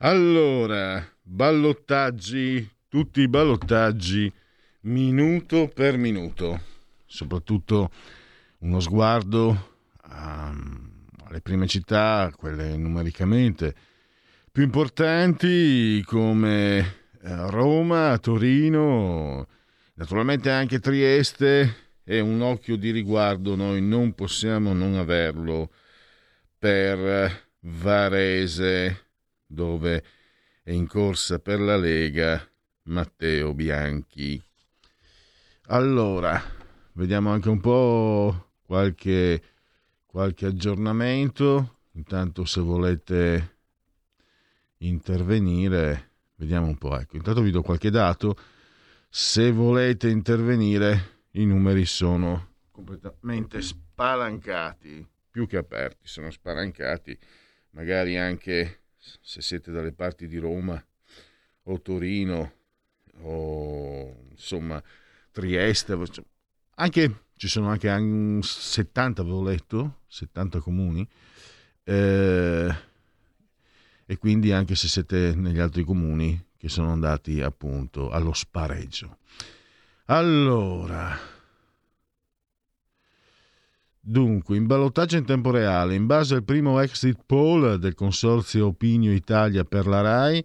Allora, ballottaggi, tutti i ballottaggi, minuto per minuto, soprattutto uno sguardo um, alle prime città, quelle numericamente più importanti come eh, Roma, Torino, naturalmente anche Trieste e un occhio di riguardo noi non possiamo non averlo per Varese dove è in corsa per la Lega Matteo Bianchi. Allora, vediamo anche un po' qualche, qualche aggiornamento. Intanto se volete intervenire, vediamo un po'. Ecco, intanto vi do qualche dato. Se volete intervenire, i numeri sono completamente spalancati, più che aperti, sono spalancati. Magari anche se siete dalle parti di Roma o Torino o insomma Trieste, anche, ci sono anche 70, avevo letto, 70 comuni, eh, e quindi anche se siete negli altri comuni che sono andati appunto allo spareggio. Allora, Dunque, in ballottaggio in tempo reale, in base al primo exit poll del consorzio Opinio Italia per la RAI,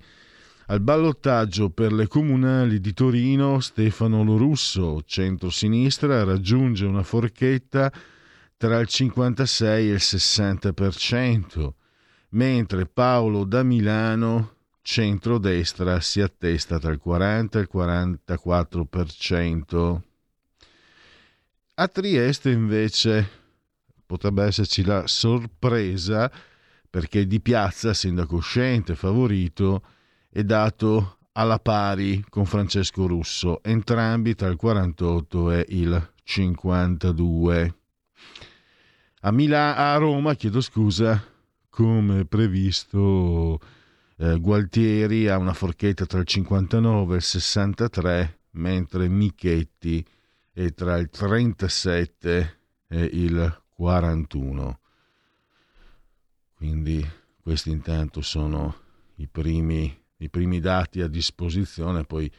al ballottaggio per le comunali di Torino, Stefano Lorusso, centro-sinistra, raggiunge una forchetta tra il 56 e il 60%, mentre Paolo da Milano, centro-destra, si attesta tra il 40 e il 44%. A Trieste invece potrebbe esserci la sorpresa perché di piazza, sindaco uscente, favorito, è dato alla pari con Francesco Russo, entrambi tra il 48 e il 52. A, Mila- a Roma, chiedo scusa, come previsto, eh, Gualtieri ha una forchetta tra il 59 e il 63, mentre Michetti è tra il 37 e il 41. Quindi questi intanto sono i primi, i primi dati a disposizione, poi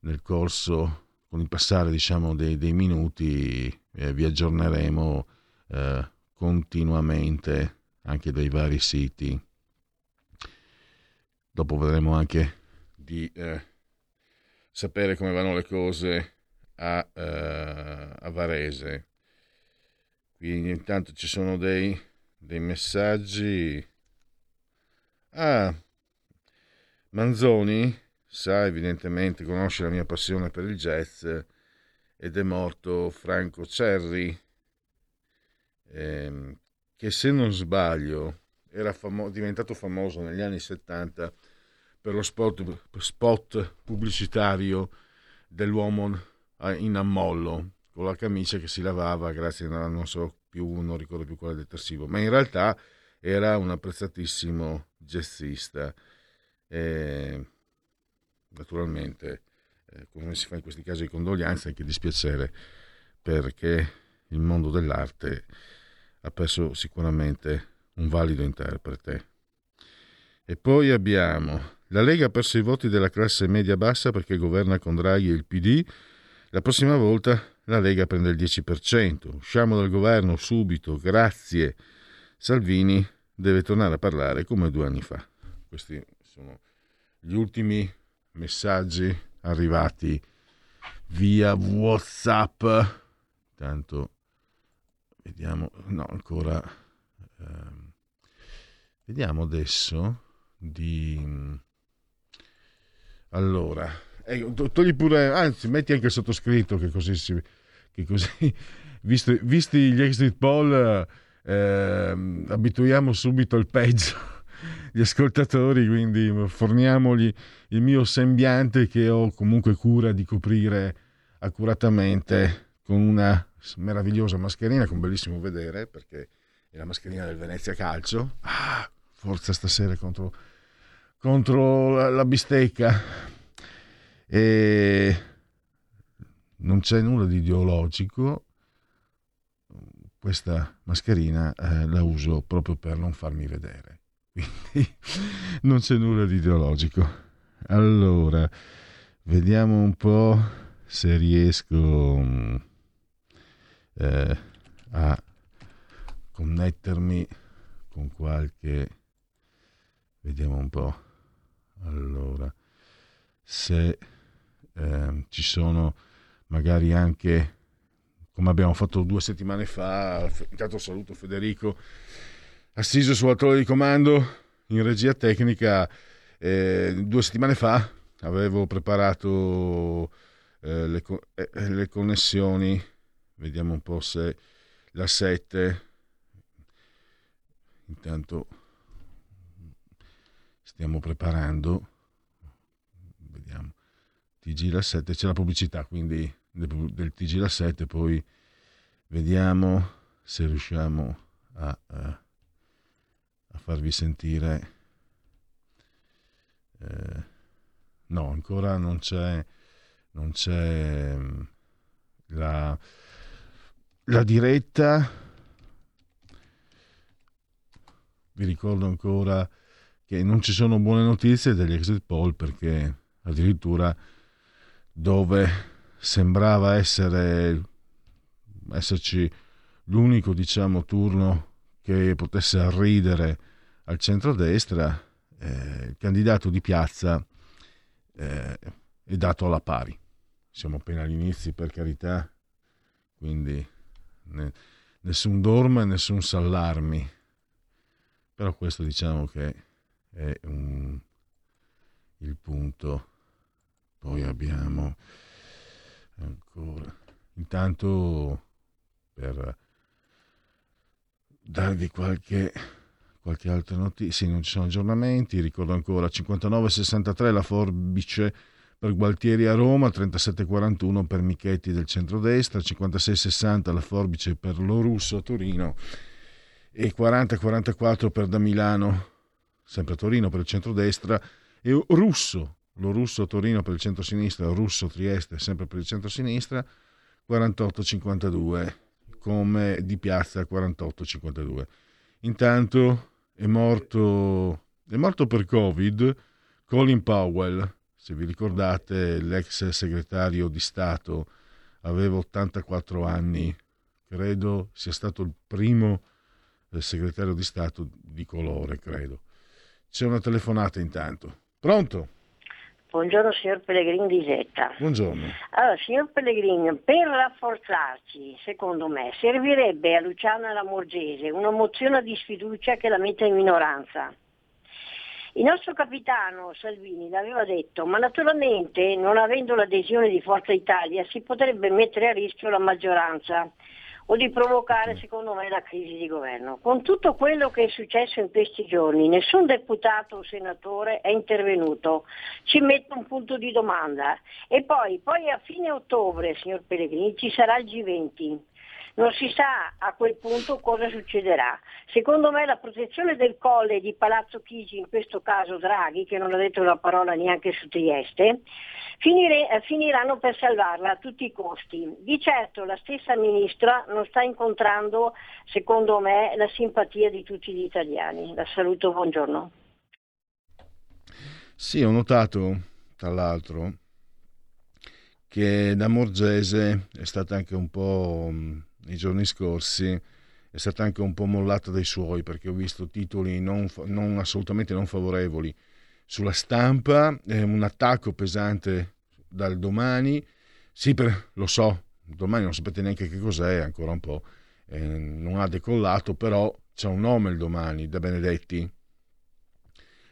nel corso, con il passare diciamo, dei, dei minuti, eh, vi aggiorneremo eh, continuamente anche dai vari siti. Dopo vedremo anche di eh, sapere come vanno le cose a, eh, a Varese quindi intanto ci sono dei, dei messaggi. Ah, Manzoni, sa evidentemente, conosce la mia passione per il jazz ed è morto Franco Cerri, ehm, che se non sbaglio era famo- diventato famoso negli anni 70 per lo spot, spot pubblicitario dell'uomo in ammollo con la camicia che si lavava grazie a non so più, non ricordo più quale detersivo, ma in realtà era un apprezzatissimo jazzista. E, naturalmente, eh, come si fa in questi casi di condoglianze, anche dispiacere perché il mondo dell'arte ha perso sicuramente un valido interprete. E poi abbiamo la Lega ha perso i voti della classe media bassa perché governa con Draghi e il PD. La prossima volta la Lega prende il 10%. Usciamo dal governo subito, grazie. Salvini deve tornare a parlare come due anni fa. Questi sono gli ultimi messaggi arrivati via WhatsApp. Tanto vediamo, no, ancora. Ehm, vediamo adesso di. Allora, eh, togli pure, anzi, metti anche il sottoscritto che così si. Che così, visti, visti gli exit poll, eh, abituiamo subito il peggio gli ascoltatori, quindi forniamogli il mio sembiante che ho comunque cura di coprire accuratamente con una meravigliosa mascherina con bellissimo vedere perché è la mascherina del Venezia Calcio. Ah, forza stasera contro, contro la, la bistecca. E non c'è nulla di ideologico. Questa mascherina eh, la uso proprio per non farmi vedere quindi non c'è nulla di ideologico. Allora, vediamo un po' se riesco eh, a connettermi con qualche... Vediamo un po'. Allora, se eh, ci sono magari anche, come abbiamo fatto due settimane fa, intanto saluto Federico assiso sulla torre di comando in regia tecnica. Eh, due settimane fa avevo preparato eh, le, eh, le, connessioni, vediamo un po' se la 7, intanto stiamo preparando, vediamo, TG la 7, c'è la pubblicità quindi del, TG la 7, poi vediamo se riusciamo a... a a farvi sentire. Eh, no, ancora non c'è, non c'è mm, la, la diretta. Vi ricordo ancora che non ci sono buone notizie degli exit poll perché addirittura dove sembrava essere esserci l'unico diciamo turno che potesse arridere al centrodestra, eh, il candidato di piazza eh, è dato alla pari. Siamo appena agli inizi, per carità, quindi ne, nessun dorma nessun s'allarmi. Però questo diciamo che è un, il punto. Poi abbiamo ancora. Intanto per darvi qualche, qualche altra notizia. Sì, non ci sono aggiornamenti. Ricordo ancora 59,63 la forbice per Gualtieri a Roma, 37,41 per Michetti del centrodestra, 56,60 la forbice per Lo Russo a Torino e 40,44 per da Milano, sempre a Torino per il centrodestra, e Russo, Lo Russo Torino per il centro-sinistra, Russo Trieste sempre per il centro-sinistra, 48,52 come di piazza 48-52. Intanto è morto, è morto per Covid Colin Powell, se vi ricordate l'ex segretario di Stato, aveva 84 anni, credo sia stato il primo eh, segretario di Stato di colore, credo. C'è una telefonata intanto. Pronto? Buongiorno signor Pellegrini di Zetta. Buongiorno. Allora, signor Pellegrini, per rafforzarci, secondo me, servirebbe a Luciano e alla Morgese una mozione di sfiducia che la metta in minoranza. Il nostro capitano Salvini l'aveva detto, ma naturalmente non avendo l'adesione di Forza Italia si potrebbe mettere a rischio la maggioranza o di provocare secondo me la crisi di governo. Con tutto quello che è successo in questi giorni, nessun deputato o senatore è intervenuto, ci metto un punto di domanda. E poi, poi a fine ottobre, signor Pellegrini, ci sarà il G20. Non si sa a quel punto cosa succederà. Secondo me la protezione del colle di Palazzo Chigi, in questo caso Draghi, che non ha detto una parola neanche su Trieste, finire, eh, finiranno per salvarla a tutti i costi. Di certo la stessa ministra non sta incontrando, secondo me, la simpatia di tutti gli italiani. La saluto, buongiorno. Sì, ho notato, tra l'altro, che da Morgese è stata anche un po' nei giorni scorsi è stata anche un po' mollata dai suoi perché ho visto titoli non, non assolutamente non favorevoli. Sulla stampa, eh, un attacco pesante dal domani, sì, per, lo so, domani non sapete neanche che cos'è, ancora un po', eh, non ha decollato, però c'è un nome il domani, da Benedetti,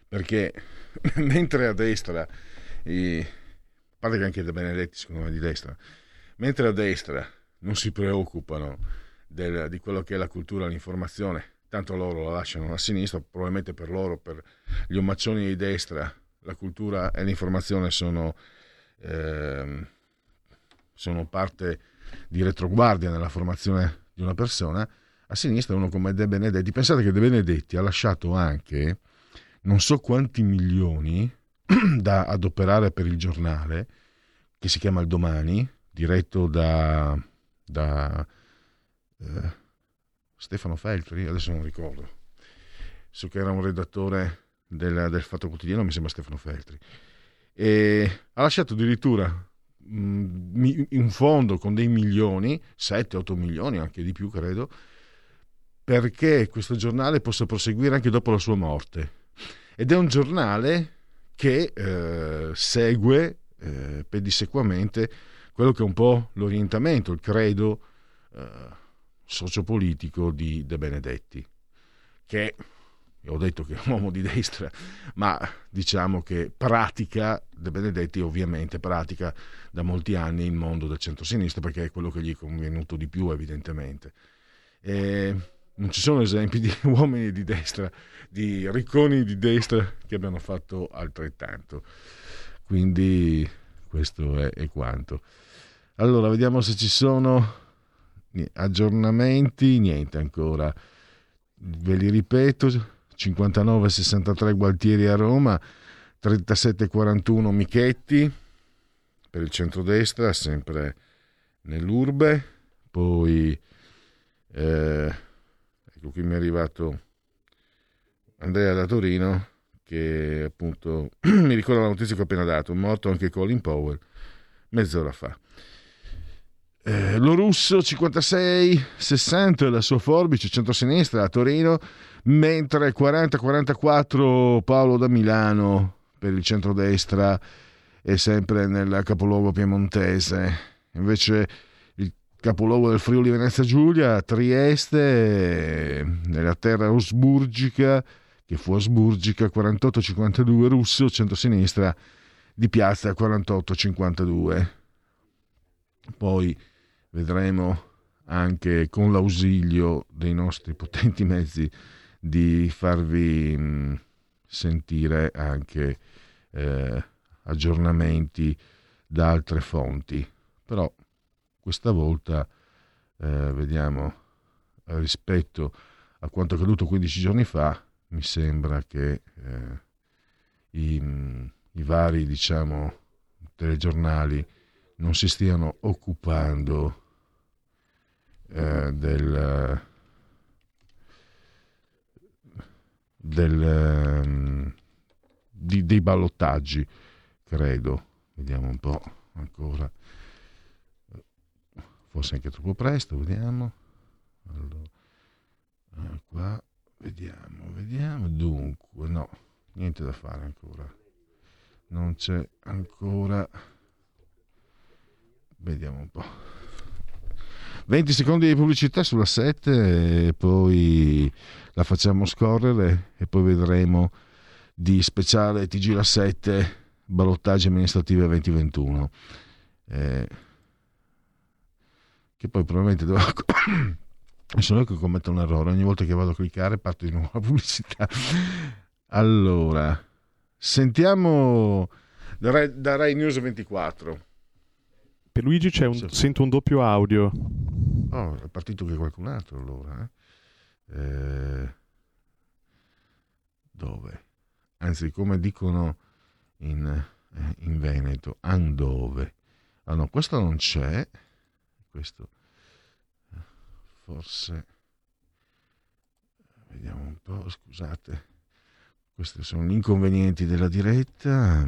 perché mentre a destra, i, a parte che anche da Benedetti secondo me è di destra, mentre a destra non si preoccupano del, di quello che è la cultura, l'informazione, tanto loro la lasciano a sinistra, probabilmente per loro, per gli omaccioni di destra, la cultura e l'informazione sono, eh, sono parte di retroguardia nella formazione di una persona, a sinistra uno come De Benedetti. Pensate che De Benedetti ha lasciato anche non so quanti milioni da adoperare per il giornale, che si chiama Il Domani, diretto da, da eh, Stefano Feltri, adesso non ricordo, so che era un redattore del, del Fatto Quotidiano, mi sembra Stefano Feltri, e ha lasciato addirittura mm, un fondo con dei milioni, 7-8 milioni, anche di più credo, perché questo giornale possa proseguire anche dopo la sua morte. Ed è un giornale che eh, segue eh, pedissequamente quello che è un po' l'orientamento, il credo eh, sociopolitico di De Benedetti, che ho detto che è un uomo di destra, ma diciamo che pratica, De Benedetti ovviamente pratica da molti anni il mondo del centro-sinistra perché è quello che gli è convenuto di più evidentemente. E non ci sono esempi di uomini di destra, di ricconi di destra che abbiano fatto altrettanto. Quindi questo è, è quanto. Allora, vediamo se ci sono aggiornamenti, niente ancora. Ve li ripeto, 59-63 Gualtieri a Roma, 37-41 Michetti per il centrodestra, sempre nell'urbe, poi eh, ecco qui mi è arrivato Andrea da Torino che appunto mi ricorda la notizia che ho appena dato, morto anche Colin Powell mezz'ora fa. Eh, lo russo 56-60 la sua forbice centro-sinistra a Torino, mentre 40-44 Paolo da Milano per il centro-destra e sempre nel capoluogo piemontese. Invece il capoluogo del Friuli Venezia Giulia, Trieste, nella terra osburgica, che fu osburgica, 48-52 russo, centro-sinistra di piazza 48-52. Poi vedremo anche con l'ausilio dei nostri potenti mezzi di farvi mm, sentire anche eh, aggiornamenti da altre fonti. Però questa volta eh, vediamo rispetto a quanto accaduto 15 giorni fa, mi sembra che eh, i, i vari diciamo, telegiornali non si stiano occupando eh, del, del, um, di, dei ballottaggi, credo. Vediamo un po' ancora. Forse anche troppo presto, vediamo. Allora, ah, qua, vediamo, vediamo. Dunque, no, niente da fare ancora. Non c'è ancora. Vediamo un po'. 20 secondi di pubblicità sulla 7 e poi la facciamo scorrere e poi vedremo di speciale TG la 7 ballottaggi amministrativi 2021 eh, che poi probabilmente devo sono io che commetto un errore ogni volta che vado a cliccare parto di nuovo la pubblicità. Allora sentiamo da Rai, da Rai News 24 per Luigi c'è un, sento un doppio audio. Oh, è partito che qualcun altro allora. Eh? Eh, dove? Anzi, come dicono in, eh, in Veneto, andove. Ah no, questo non c'è. Questo forse... Vediamo un po', scusate. Questi sono gli inconvenienti della diretta.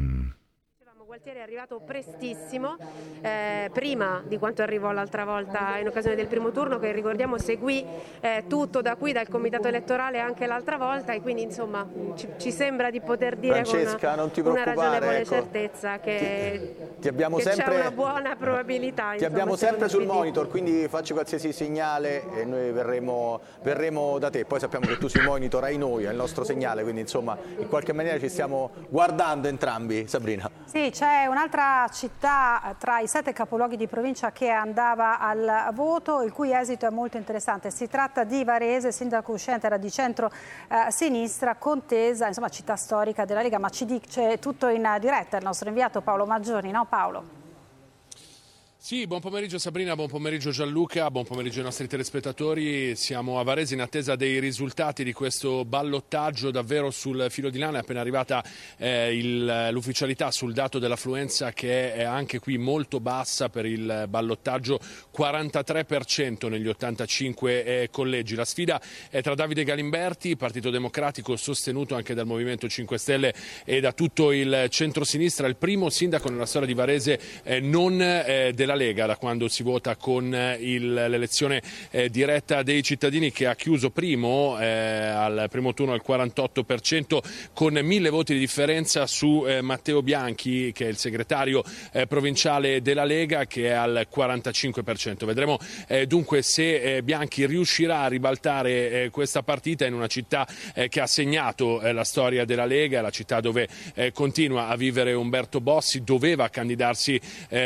Gualtieri è arrivato prestissimo, eh, prima di quanto arrivò l'altra volta in occasione del primo turno, che ricordiamo seguì eh, tutto da qui, dal comitato elettorale anche l'altra volta e quindi insomma ci, ci sembra di poter dire Francesca, con una, una ragionevole ecco, certezza che, ti, ti abbiamo che sempre, c'è una buona probabilità. Ti insomma, abbiamo sempre sul PD. monitor, quindi facci qualsiasi segnale e noi verremo, verremo da te. Poi sappiamo che tu sul monitor hai noi, hai il nostro segnale, quindi insomma in qualche maniera ci stiamo guardando entrambi. Sabrina. Sì, c'è un'altra città tra i sette capoluoghi di provincia che andava al voto, il cui esito è molto interessante. Si tratta di Varese, sindaco uscente era di centro-sinistra, contesa, insomma città storica della Lega, ma ci dice tutto in diretta il nostro inviato Paolo Maggioni, no Paolo? Sì, buon pomeriggio Sabrina, buon pomeriggio Gianluca, buon pomeriggio ai nostri telespettatori. Siamo a Varese in attesa dei risultati di questo ballottaggio davvero sul filo di lana. È appena arrivata eh, l'ufficialità sul dato dell'affluenza che è anche qui molto bassa per il ballottaggio, 43% negli 85 eh, collegi. La sfida è tra Davide Galimberti, Partito Democratico sostenuto anche dal Movimento 5 Stelle e da tutto il centrosinistra, il primo sindaco nella storia di Varese eh, non eh, della Lega da quando si vota con eh, l'elezione eh, diretta dei cittadini che ha chiuso primo eh, al primo turno al 48% con mille voti di differenza su eh, Matteo Bianchi che è il segretario eh, provinciale della Lega che è al 45%. Vedremo eh, dunque se Bianchi riuscirà a ribaltare questa partita in una città che ha segnato la storia della Lega, la città dove continua a vivere Umberto Bossi, doveva candidarsi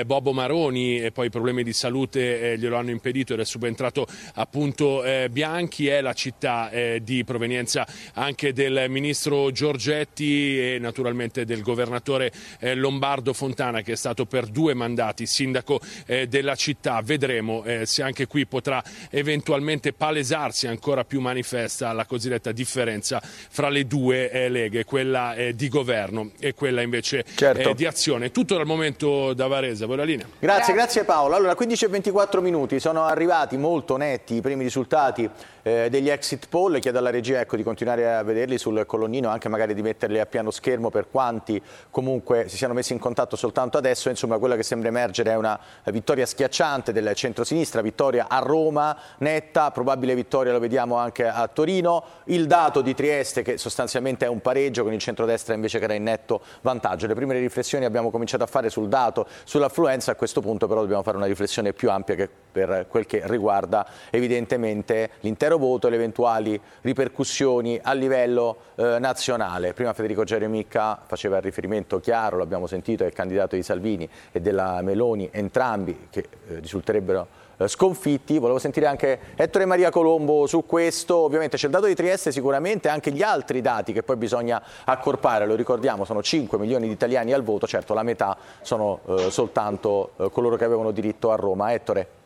Bobo Maroni e poi i problemi di salute eh, glielo hanno impedito ed è subentrato appunto eh, Bianchi, è la città eh, di provenienza anche del ministro Giorgetti e naturalmente del governatore eh, Lombardo Fontana che è stato per due mandati sindaco eh, della città. Vedremo eh, se anche qui potrà eventualmente palesarsi ancora più manifesta la cosiddetta differenza fra le due leghe, quella di governo e quella invece certo. di azione. Tutto dal momento da Varese, voi la linea. Grazie, grazie Paolo. Allora, 15 e 24 minuti, sono arrivati molto netti i primi risultati eh, degli exit poll. Chiedo alla regia ecco, di continuare a vederli sul colonnino, anche magari di metterli a piano schermo per quanti comunque si siano messi in contatto soltanto adesso. Insomma, quella che sembra emergere è una vittoria schiacciante del centro-sinistra, vittoria a Roma, netta, probabile vittoria lo vediamo anche a Torino. Il dato di Trieste che sostanzialmente è un pareggio con il centrodestra invece che era in netto vantaggio. Le prime riflessioni abbiamo cominciato a fare sul dato, sull'affluenza, a questo punto però dobbiamo fare una riflessione più ampia che per quel che riguarda evidentemente l'intero voto e le eventuali ripercussioni a livello eh, nazionale. Prima Federico Geremicca faceva il riferimento chiaro, l'abbiamo sentito, al candidato di Salvini e della Meloni, entrambi che eh, risulterebbero sconfitti. Volevo sentire anche Ettore Maria Colombo su questo. Ovviamente c'è il dato di Trieste, sicuramente anche gli altri dati che poi bisogna accorpare. Lo ricordiamo, sono 5 milioni di italiani al voto, certo la metà sono eh, soltanto eh, coloro che avevano diritto a Roma. Ettore.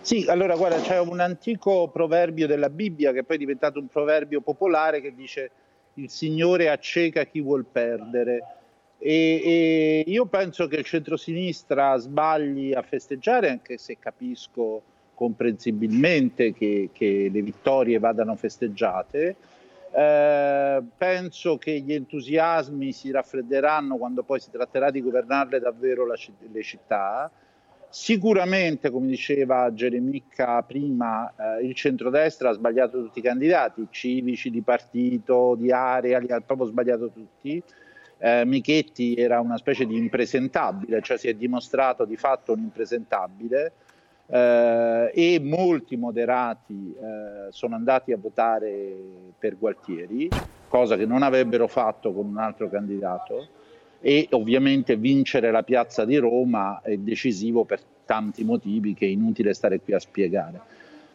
Sì, allora guarda, c'è un antico proverbio della Bibbia che poi è diventato un proverbio popolare che dice il Signore acceca chi vuol perdere. E, e io penso che il centrosinistra sbagli a festeggiare, anche se capisco comprensibilmente che, che le vittorie vadano festeggiate. Eh, penso che gli entusiasmi si raffredderanno quando poi si tratterà di governarle davvero la, le città Sicuramente, come diceva Geremicca prima, eh, il centrodestra ha sbagliato tutti i candidati, civici, di partito, di area, li ha proprio sbagliato tutti. Eh, Michetti era una specie di impresentabile, cioè si è dimostrato di fatto un impresentabile eh, e molti moderati eh, sono andati a votare per Gualtieri, cosa che non avrebbero fatto con un altro candidato e ovviamente vincere la piazza di Roma è decisivo per tanti motivi che è inutile stare qui a spiegare.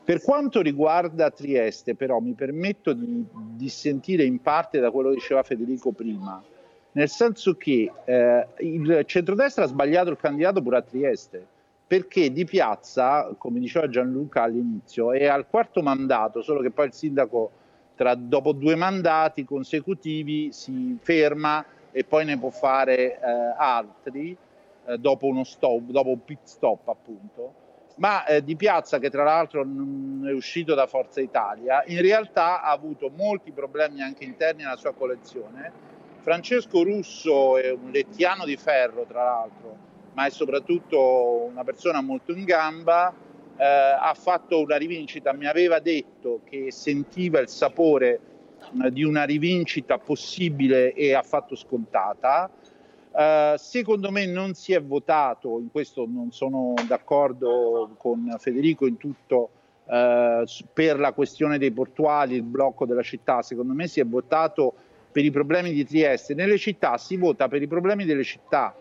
Per quanto riguarda Trieste, però, mi permetto di dissentire in parte da quello che diceva Federico prima, nel senso che eh, il centrodestra ha sbagliato il candidato pure a Trieste, perché di piazza, come diceva Gianluca all'inizio, è al quarto mandato, solo che poi il sindaco tra, dopo due mandati consecutivi si ferma e poi ne può fare eh, altri eh, dopo, uno stop, dopo un pit stop appunto, ma eh, Di Piazza che tra l'altro non è uscito da Forza Italia, in realtà ha avuto molti problemi anche interni nella sua collezione Francesco Russo è un lettiano di ferro, tra l'altro, ma è soprattutto una persona molto in gamba, eh, ha fatto una rivincita, mi aveva detto che sentiva il sapore eh, di una rivincita possibile e affatto scontata. Uh, secondo me non si è votato, in questo non sono d'accordo con Federico in tutto, uh, per la questione dei portuali, il blocco della città, secondo me si è votato per i problemi di Trieste. Nelle città si vota per i problemi delle città.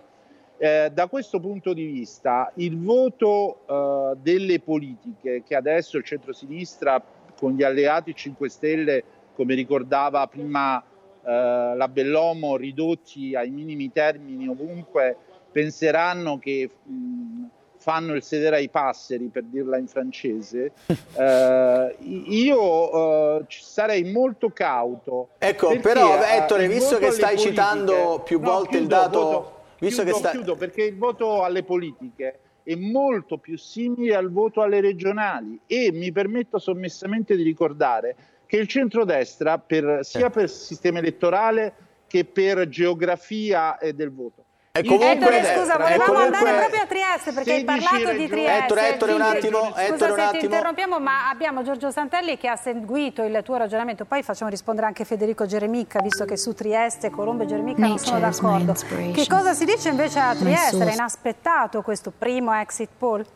Eh, da questo punto di vista il voto eh, delle politiche che adesso il centrosinistra con gli alleati 5 Stelle, come ricordava prima eh, la Bellomo ridotti ai minimi termini ovunque penseranno che mh, fanno il sedere ai passeri, per dirla in francese, eh, io eh, sarei molto cauto. Ecco, però eh, Ettore, visto che stai politiche, citando più no, volte chiudo, il dato... Voto, visto chiudo, che sta... chiudo, perché il voto alle politiche è molto più simile al voto alle regionali e mi permetto sommessamente di ricordare che il centrodestra, per, sia per sistema elettorale che per geografia del voto, e comunque, Ettore, scusa, volevamo comunque... andare proprio a Trieste perché hai parlato di Trieste. Ettore, Ettore, un attimo. Scusa Ettore, se ti interrompiamo, ma abbiamo Giorgio Santelli che ha seguito il tuo ragionamento. Poi facciamo rispondere anche Federico Geremicca, visto che su Trieste Colombo e Geremicca non sono d'accordo. Che cosa si dice invece a Trieste? Era inaspettato questo primo exit poll?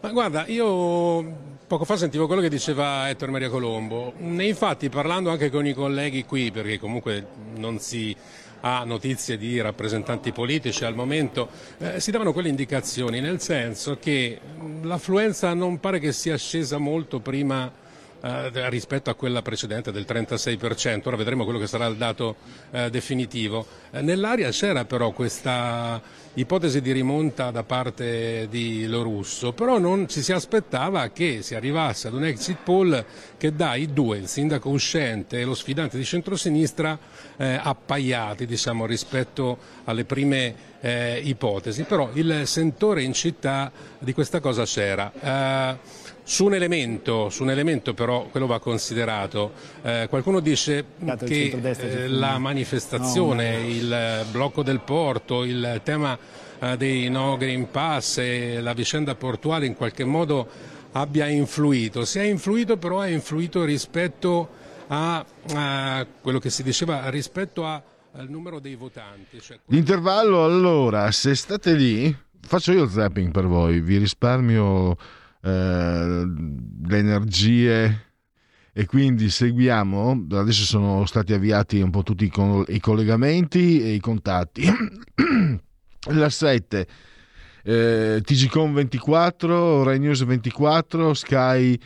Ma guarda, io poco fa sentivo quello che diceva Ettore Maria Colombo. E infatti, parlando anche con i colleghi qui, perché comunque non si ha notizie di rappresentanti politici al momento, eh, si davano quelle indicazioni, nel senso che l'affluenza non pare che sia scesa molto prima eh, rispetto a quella precedente del 36%, ora vedremo quello che sarà il dato eh, definitivo. Eh, nell'aria c'era però questa ipotesi di rimonta da parte di Lorusso, però non ci si aspettava che si arrivasse ad un exit poll che dà i due, il sindaco uscente e lo sfidante di centrosinistra, eh, appaiati diciamo, rispetto alle prime eh, ipotesi, però il sentore in città di questa cosa c'era. Eh, su un, elemento, su un elemento, però, quello va considerato, eh, qualcuno dice che eh, la manifestazione, no, il blocco del porto, il tema eh, dei no Green Pass e la vicenda portuale in qualche modo abbia influito. Se ha influito però ha influito rispetto a, a quello che si diceva, rispetto a, al numero dei votanti. Cioè... L'intervallo allora, se state lì, faccio io il zapping per voi, vi risparmio le energie e quindi seguiamo, adesso sono stati avviati un po' tutti i, collegamenti e i contatti. La 7, eh, TGCOM 24, Rai News 24, Sky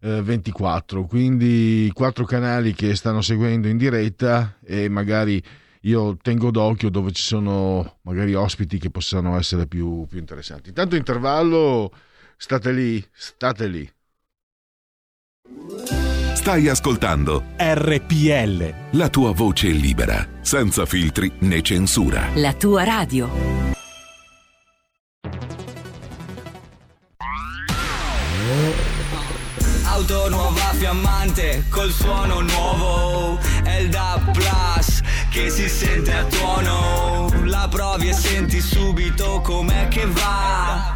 eh, 24, quindi quattro canali che stanno seguendo in diretta e magari io tengo d'occhio dove ci sono magari ospiti che possano essere più, più interessanti. Intanto intervallo State lì, state lì. Stai ascoltando RPL. La tua voce libera, senza filtri né censura. La tua radio. Auto nuova fiammante col suono nuovo. È il DAP Plus che si sente a tuono. La provi e senti subito com'è che va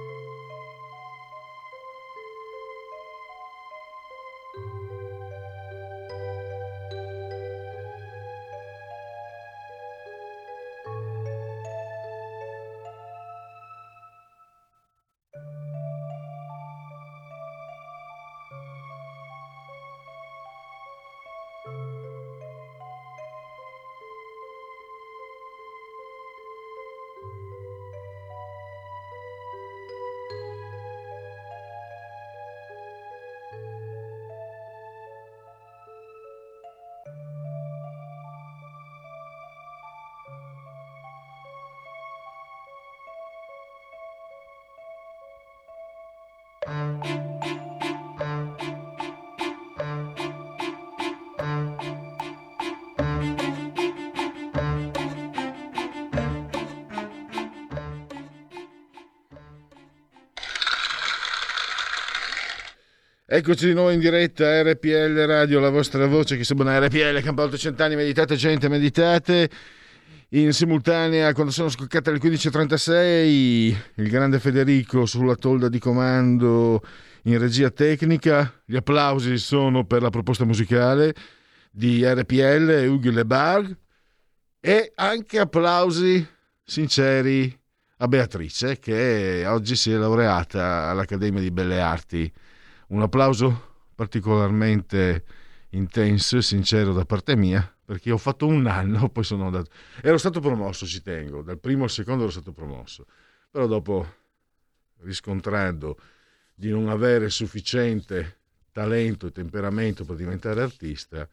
Eccoci di nuovo in diretta RPL Radio, la vostra voce che sembra una RPL, campo 800 anni, meditate gente, meditate. In simultanea, quando sono scoccate alle 15.36, il grande Federico sulla tolda di comando in regia tecnica. Gli applausi sono per la proposta musicale di RPL, Hugo Lebar. E anche applausi sinceri a Beatrice, che oggi si è laureata all'Accademia di Belle Arti un applauso particolarmente intenso, sincero da parte mia, perché ho fatto un anno, poi sono andato... Ero stato promosso, ci tengo, dal primo al secondo ero stato promosso, però dopo, riscontrando di non avere sufficiente talento e temperamento per diventare artista,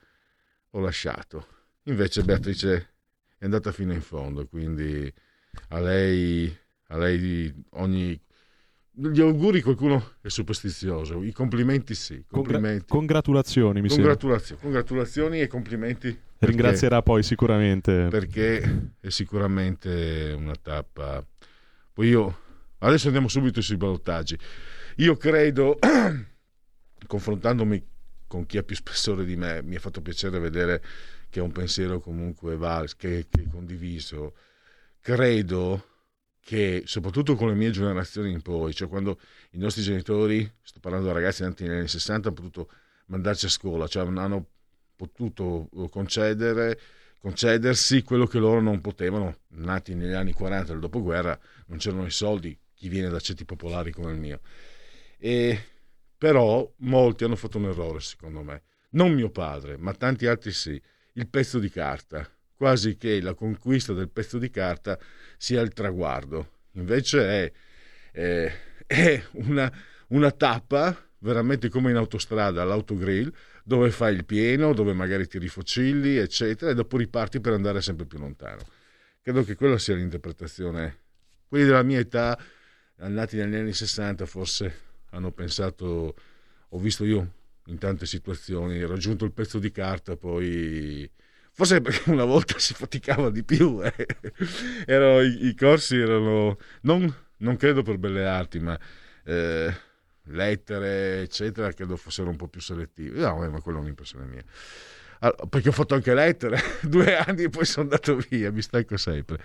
ho lasciato. Invece Beatrice è andata fino in fondo, quindi a lei, a lei ogni... Gli auguri qualcuno è superstizioso, i complimenti sì. Complimenti. Congra- congratulazioni, mi congratulazioni, congratulazioni e complimenti. Perché, Ringrazierà poi sicuramente. Perché è sicuramente una tappa. Poi io, adesso andiamo subito sui ballottaggi. Io credo, confrontandomi con chi ha più spessore di me, mi ha fatto piacere vedere che è un pensiero comunque vals, che, che è condiviso. Credo che soprattutto con le mie generazioni in poi, cioè quando i nostri genitori, sto parlando di ragazzi nati negli anni 60, hanno potuto mandarci a scuola, cioè hanno potuto concedere, concedersi quello che loro non potevano, nati negli anni 40 del dopoguerra, non c'erano i soldi, chi viene da ceti popolari come il mio. E, però molti hanno fatto un errore, secondo me. Non mio padre, ma tanti altri sì. Il pezzo di carta, quasi che la conquista del pezzo di carta sia il traguardo. Invece è, è, è una, una tappa veramente come in autostrada all'autogrill dove fai il pieno, dove magari ti rifocilli, eccetera, e dopo riparti per andare sempre più lontano. Credo che quella sia l'interpretazione. Quelli della mia età, nati negli anni 60, forse hanno pensato, ho visto io in tante situazioni, raggiunto il pezzo di carta, poi forse perché una volta si faticava di più, eh. erano, i, i, corsi erano, non, non, credo per belle arti, ma eh, lettere, eccetera, credo fossero un po' più selettivi. No, ma quella è un'impressione mia. Allora, perché ho fatto anche lettere, due anni e poi sono andato via, mi stanco sempre.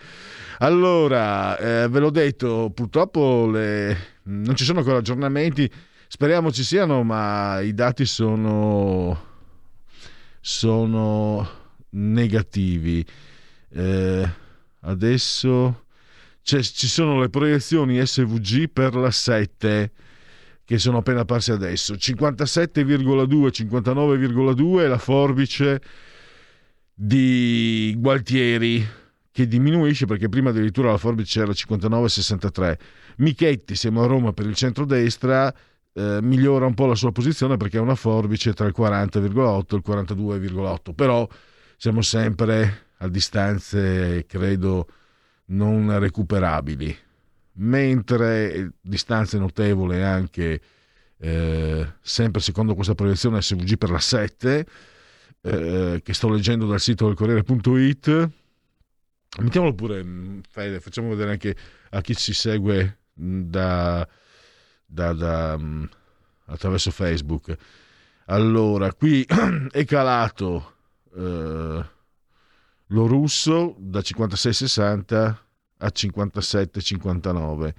Allora, eh, ve l'ho detto, purtroppo le... non ci sono ancora aggiornamenti, speriamo ci siano, ma i dati sono, sono negativi. Eh, adesso ci sono le proiezioni SVG per la 7 che sono appena apparse adesso 57,2 59,2 la forbice di Gualtieri che diminuisce perché prima addirittura la forbice era 59,63 Michetti siamo a Roma per il centrodestra eh, migliora un po' la sua posizione perché è una forbice tra il 40,8 e il 42,8 però siamo sempre a distanze credo non recuperabili. Mentre distanze notevoli anche eh, sempre secondo questa proiezione SVG per la 7 eh, che sto leggendo dal sito del Corriere.it mettiamolo pure mm, Fede, facciamo vedere anche a chi ci segue mm, da, da, da mm, attraverso Facebook. Allora qui è calato eh, lo russo da 56,60 a 57-59.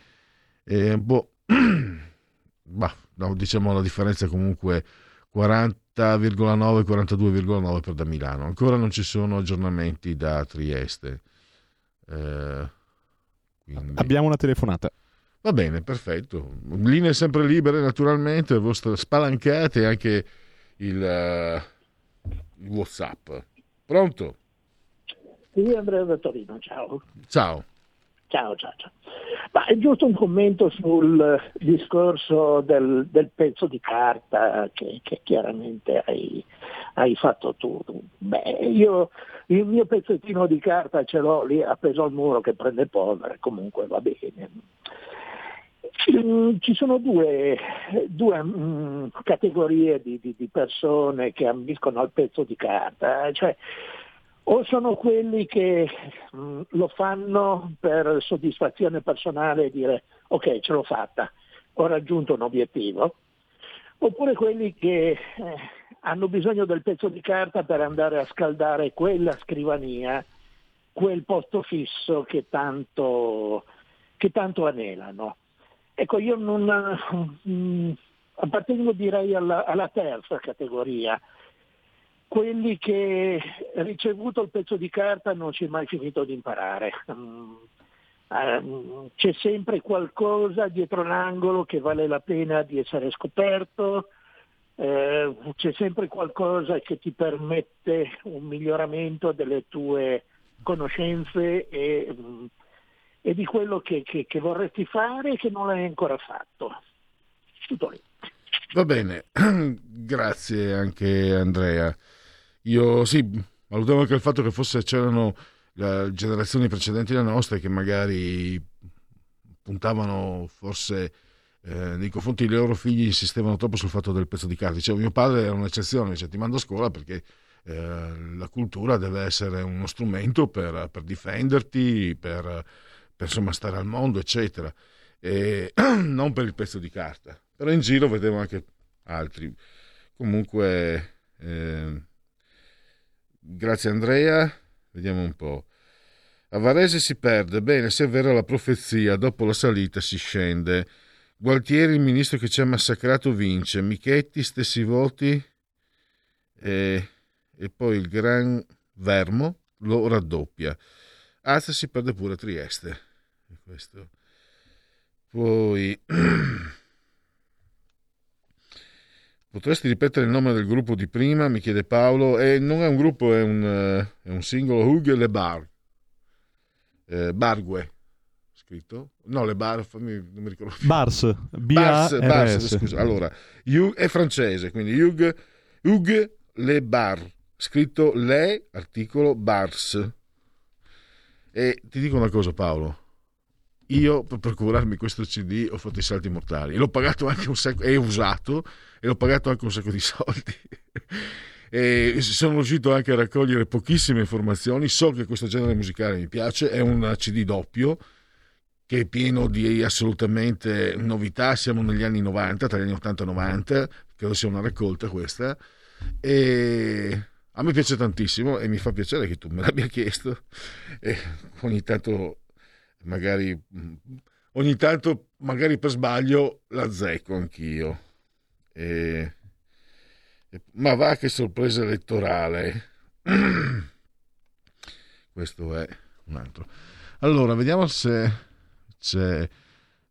E, boh, bah, no, diciamo la differenza comunque 40,9-42,9 per da Milano. Ancora non ci sono aggiornamenti da Trieste. Eh. Abbiamo una telefonata. Va bene, perfetto. Linee sempre libere, naturalmente, spalancate anche il, il WhatsApp. Pronto? Sì, Andrea da Torino, ciao. Ciao. Ciao, ciao, ciao. Ma è giusto un commento sul discorso del, del pezzo di carta che, che chiaramente hai, hai, fatto tu. Beh, io il mio pezzettino di carta ce l'ho lì appeso al muro che prende polvere, comunque va bene. Ci sono due, due mh, categorie di, di, di, persone che ambiscono al pezzo di carta, cioè o sono quelli che mm, lo fanno per soddisfazione personale e dire ok ce l'ho fatta, ho raggiunto un obiettivo, oppure quelli che eh, hanno bisogno del pezzo di carta per andare a scaldare quella scrivania, quel posto fisso che tanto, che tanto anelano. Ecco, io non mh, mm, appartengo direi alla, alla terza categoria, quelli che ricevuto il pezzo di carta non si è mai finito di imparare. Mm, ehm, c'è sempre qualcosa dietro l'angolo che vale la pena di essere scoperto, eh, c'è sempre qualcosa che ti permette un miglioramento delle tue conoscenze e, mm, e di quello che, che, che vorresti fare e che non l'hai ancora fatto. Tutto lì. Va bene, grazie anche Andrea. Io sì, valutavo anche il fatto che forse c'erano le generazioni precedenti alla nostra che magari puntavano forse eh, nei confronti dei loro figli insistevano troppo sul fatto del pezzo di carta. Dicevo, mio padre era un'eccezione, dice ti mando a scuola perché eh, la cultura deve essere uno strumento per, per difenderti, per, per, insomma stare al mondo, eccetera, e non per il pezzo di carta. Però in giro vedevo anche altri. Comunque, eh, grazie Andrea, vediamo un po'. A Varese si perde, bene, se è vera la profezia, dopo la salita si scende. Gualtieri, il ministro che ci ha massacrato, vince. Michetti, stessi voti. E, e poi il Gran Vermo lo raddoppia. Alza si perde pure Trieste. Questo. Poi. Potresti ripetere il nome del gruppo di prima? Mi chiede Paolo. E non è un gruppo, è un, è un singolo. Hugo Le Bar. Eh, Bargue. Scritto? No, Le Bar, fammi, non mi ricordo. Bars. Bars, Bars, scusa. Allora, Hugh è francese, quindi Hugo, Hugo Le Bar. Scritto Le, articolo Bars. E ti dico una cosa, Paolo. Io per procurarmi questo CD ho fatto i salti mortali. L'ho pagato anche un sacco, è usato e l'ho pagato anche un sacco di soldi. e sono riuscito anche a raccogliere pochissime informazioni. So che questo genere musicale mi piace, è un CD doppio che è pieno di assolutamente novità. Siamo negli anni 90, tra gli anni 80 e 90, credo sia una raccolta questa. E a me piace tantissimo e mi fa piacere che tu me l'abbia chiesto. E ogni tanto magari ogni tanto magari per sbaglio la zecco anch'io. E, ma va che sorpresa elettorale. Questo è un altro. Allora vediamo se c'è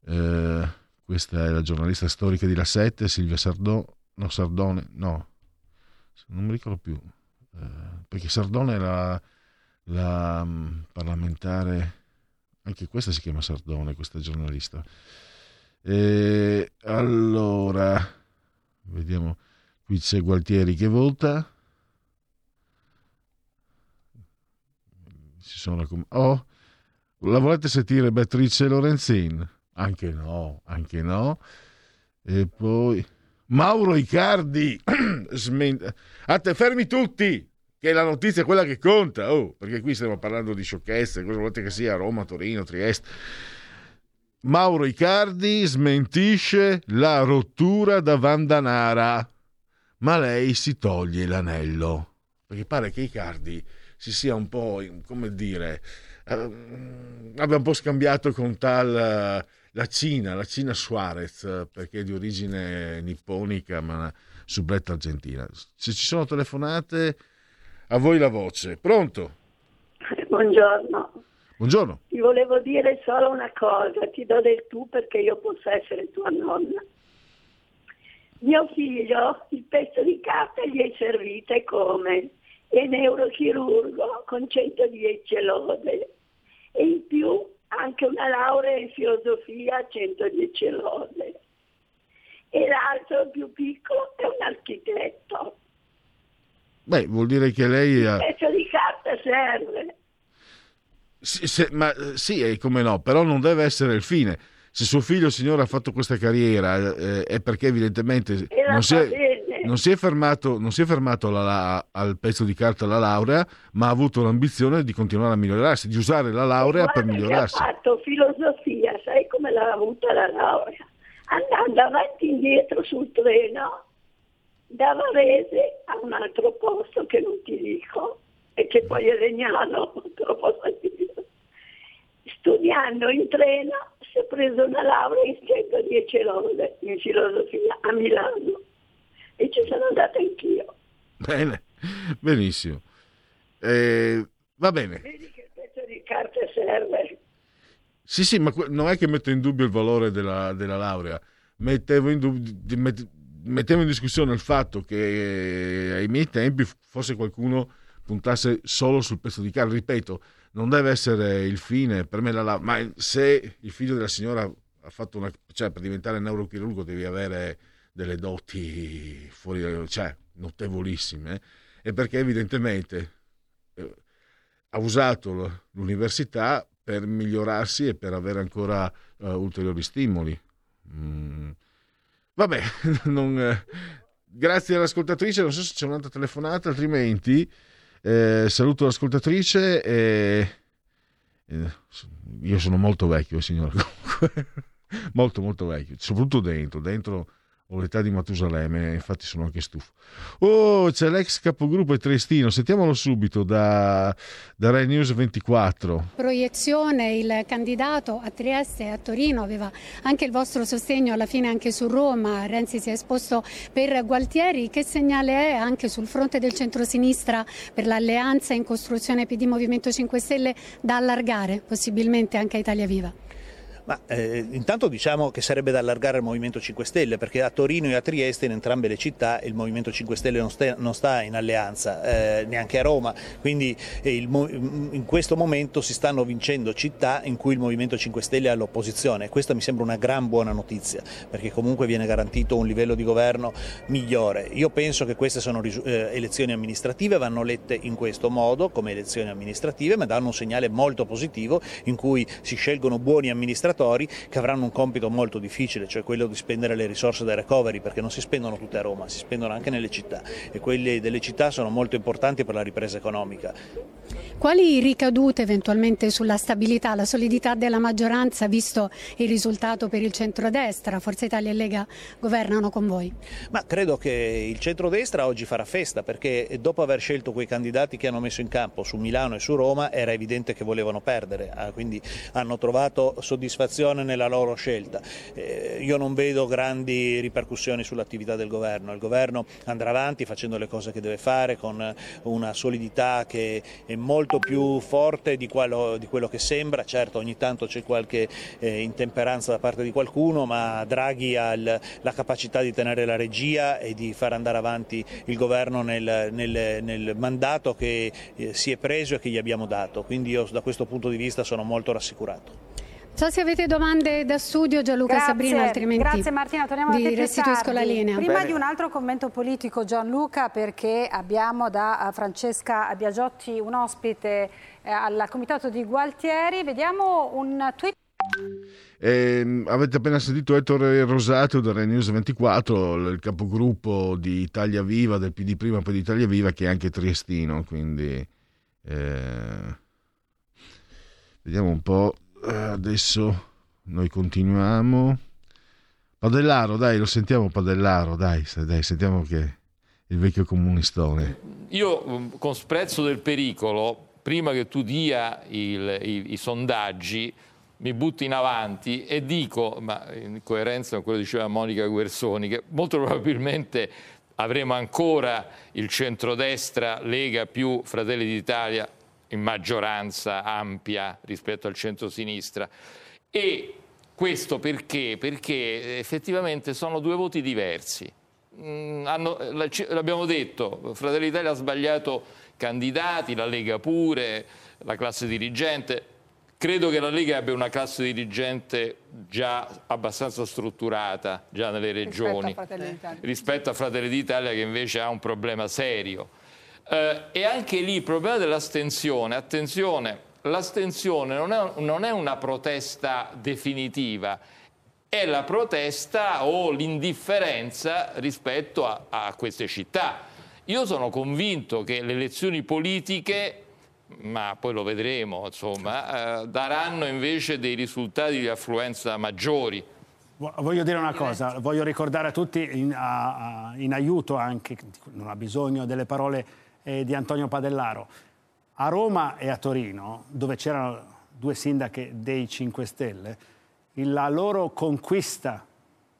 eh, questa è la giornalista storica di La Sette Silvia Sardone no Sardone no. Non mi ricordo più. Eh, perché Sardone è la, la um, parlamentare anche questa si chiama Sardone, questa giornalista. E allora, vediamo, qui c'è Gualtieri che vota. Si sono raccom- oh, la volete sentire Beatrice Lorenzin? Anche no, anche no. E poi Mauro Icardi. Smen- a te, fermi tutti! Che la notizia è quella che conta, oh, perché qui stiamo parlando di sciocchezze, cosa volete che sia Roma, Torino, Trieste. Mauro Icardi smentisce la rottura da Vandanara, ma lei si toglie l'anello, perché pare che Icardi si sia un po', come dire, eh, abbia un po' scambiato con tal eh, la Cina, la Cina Suarez, perché è di origine nipponica, ma subletta argentina. Se ci sono telefonate a voi la voce. Pronto? Buongiorno. Buongiorno. Ti volevo dire solo una cosa, ti do del tu perché io posso essere tua nonna. Mio figlio il pezzo di carta gli è servito e come? È neurochirurgo con 110 lode e in più anche una laurea in filosofia a 110 lode. E l'altro, più piccolo, è un architetto Beh, vuol dire che lei... Ha... Il pezzo di carta serve. Sì, se, ma sì, come no, però non deve essere il fine. Se suo figlio, signore, ha fatto questa carriera eh, è perché evidentemente non si, è, non si, è, fermato, non si è fermato la, la, al pezzo di carta alla laurea, ma ha avuto l'ambizione di continuare a migliorarsi, di usare la laurea per migliorarsi. Ha fatto filosofia, sai come l'ha avuta la laurea? Andando avanti e indietro sul treno da Varese a un altro posto che non ti dico e che poi è Legnano, te lo posso dire. Studiando in treno si è preso una laurea in 110 lode in filosofia a Milano e ci sono andata anch'io. Bene, benissimo. Eh, va bene. Vedi che pezzo di carta serve. Sì, sì, ma non è che metto in dubbio il valore della, della laurea, mettevo in dubbio, mettiamo in discussione il fatto che ai miei tempi forse qualcuno puntasse solo sul pezzo di carne, ripeto, non deve essere il fine, per me la, ma se il figlio della signora ha fatto una, cioè per diventare neurochirurgo devi avere delle doti fuori, cioè notevolissime, e perché evidentemente eh, ha usato l'università per migliorarsi e per avere ancora uh, ulteriori stimoli. Mm. Vabbè, non, eh, grazie all'ascoltatrice, non so se c'è un'altra telefonata, altrimenti eh, saluto l'ascoltatrice e... Eh, io sono molto vecchio, signore, molto molto vecchio, soprattutto dentro, dentro ho l'età di Matusalemme, infatti sono anche stufo. Oh, c'è l'ex capogruppo Triestino, sentiamolo subito da, da Rai News 24. Proiezione, il candidato a Trieste e a Torino aveva anche il vostro sostegno alla fine anche su Roma, Renzi si è esposto per Gualtieri, che segnale è anche sul fronte del centrosinistra per l'alleanza in costruzione PD Movimento 5 Stelle da allargare possibilmente anche a Italia Viva? Ma eh, intanto diciamo che sarebbe da allargare il Movimento 5 Stelle, perché a Torino e a Trieste, in entrambe le città, il Movimento 5 Stelle non, sta, non sta in alleanza, eh, neanche a Roma, quindi eh, il, in questo momento si stanno vincendo città in cui il Movimento 5 Stelle è all'opposizione. Questa mi sembra una gran buona notizia, perché comunque viene garantito un livello di governo migliore. Io penso che queste sono eh, elezioni amministrative, vanno lette in questo modo, come elezioni amministrative, ma danno un segnale molto positivo in cui si scelgono buoni amministratori amministratori che avranno un compito molto difficile, cioè quello di spendere le risorse del recovery, perché non si spendono tutte a Roma, si spendono anche nelle città e quelle delle città sono molto importanti per la ripresa economica. Quali ricadute eventualmente sulla stabilità, la solidità della maggioranza, visto il risultato per il centrodestra? Forza Italia e Lega governano con voi? Ma credo che il centrodestra oggi farà festa perché dopo aver scelto quei candidati che hanno messo in campo su Milano e su Roma era evidente che volevano perdere, ah, quindi hanno trovato soddisfazione soddisfazione nella loro scelta. Eh, io non vedo grandi ripercussioni sull'attività del governo, il governo andrà avanti facendo le cose che deve fare con una solidità che è molto più forte di quello, di quello che sembra, certo ogni tanto c'è qualche eh, intemperanza da parte di qualcuno, ma Draghi ha il, la capacità di tenere la regia e di far andare avanti il governo nel, nel, nel mandato che eh, si è preso e che gli abbiamo dato, quindi io da questo punto di vista sono molto rassicurato. So se avete domande da studio Gianluca grazie, Sabrina, altrimenti grazie Martina, torniamo vi a te restituisco la linea. Prima Bene. di un altro commento politico Gianluca perché abbiamo da Francesca Biagiotti un ospite eh, al comitato di Gualtieri, vediamo un tweet. Eh, avete appena sentito Ettore Rosato da Rai News 24, il capogruppo di Italia Viva, del PD prima poi di Italia Viva, che è anche triestino, quindi eh, vediamo un po'. Eh, adesso noi continuiamo. Padellaro, dai, lo sentiamo Padellaro, dai, dai sentiamo che il vecchio comunistone. Io mm, con sprezzo del pericolo, prima che tu dia il, i, i, sondaggi, mi butto in avanti e dico, ma in coerenza con quello che diceva Monica Guersoni, che molto probabilmente avremo ancora il centrodestra, Lega più Fratelli d'Italia in maggioranza ampia rispetto al centro-sinistra. E questo perché? Perché effettivamente sono due voti diversi. Mm, hanno, l'abbiamo detto, Fratelli d'Italia ha sbagliato candidati, la Lega pure, la classe dirigente. Credo che la Lega abbia una classe dirigente già abbastanza strutturata, già nelle regioni, rispetto a rispetto a Fratelli d'Italia che invece ha un problema serio. Eh, e anche lì il problema dell'astensione, attenzione, l'astensione non è, non è una protesta definitiva, è la protesta o l'indifferenza rispetto a, a, queste città. Io sono convinto che le elezioni politiche, ma poi lo vedremo, insomma, eh, daranno invece dei risultati di affluenza maggiori. Voglio dire una cosa, voglio ricordare a tutti in, a, a, in aiuto anche, non ha bisogno delle parole eh, di Antonio Padellaro. A Roma e a Torino, dove c'erano due sindache dei 5 Stelle, la loro conquista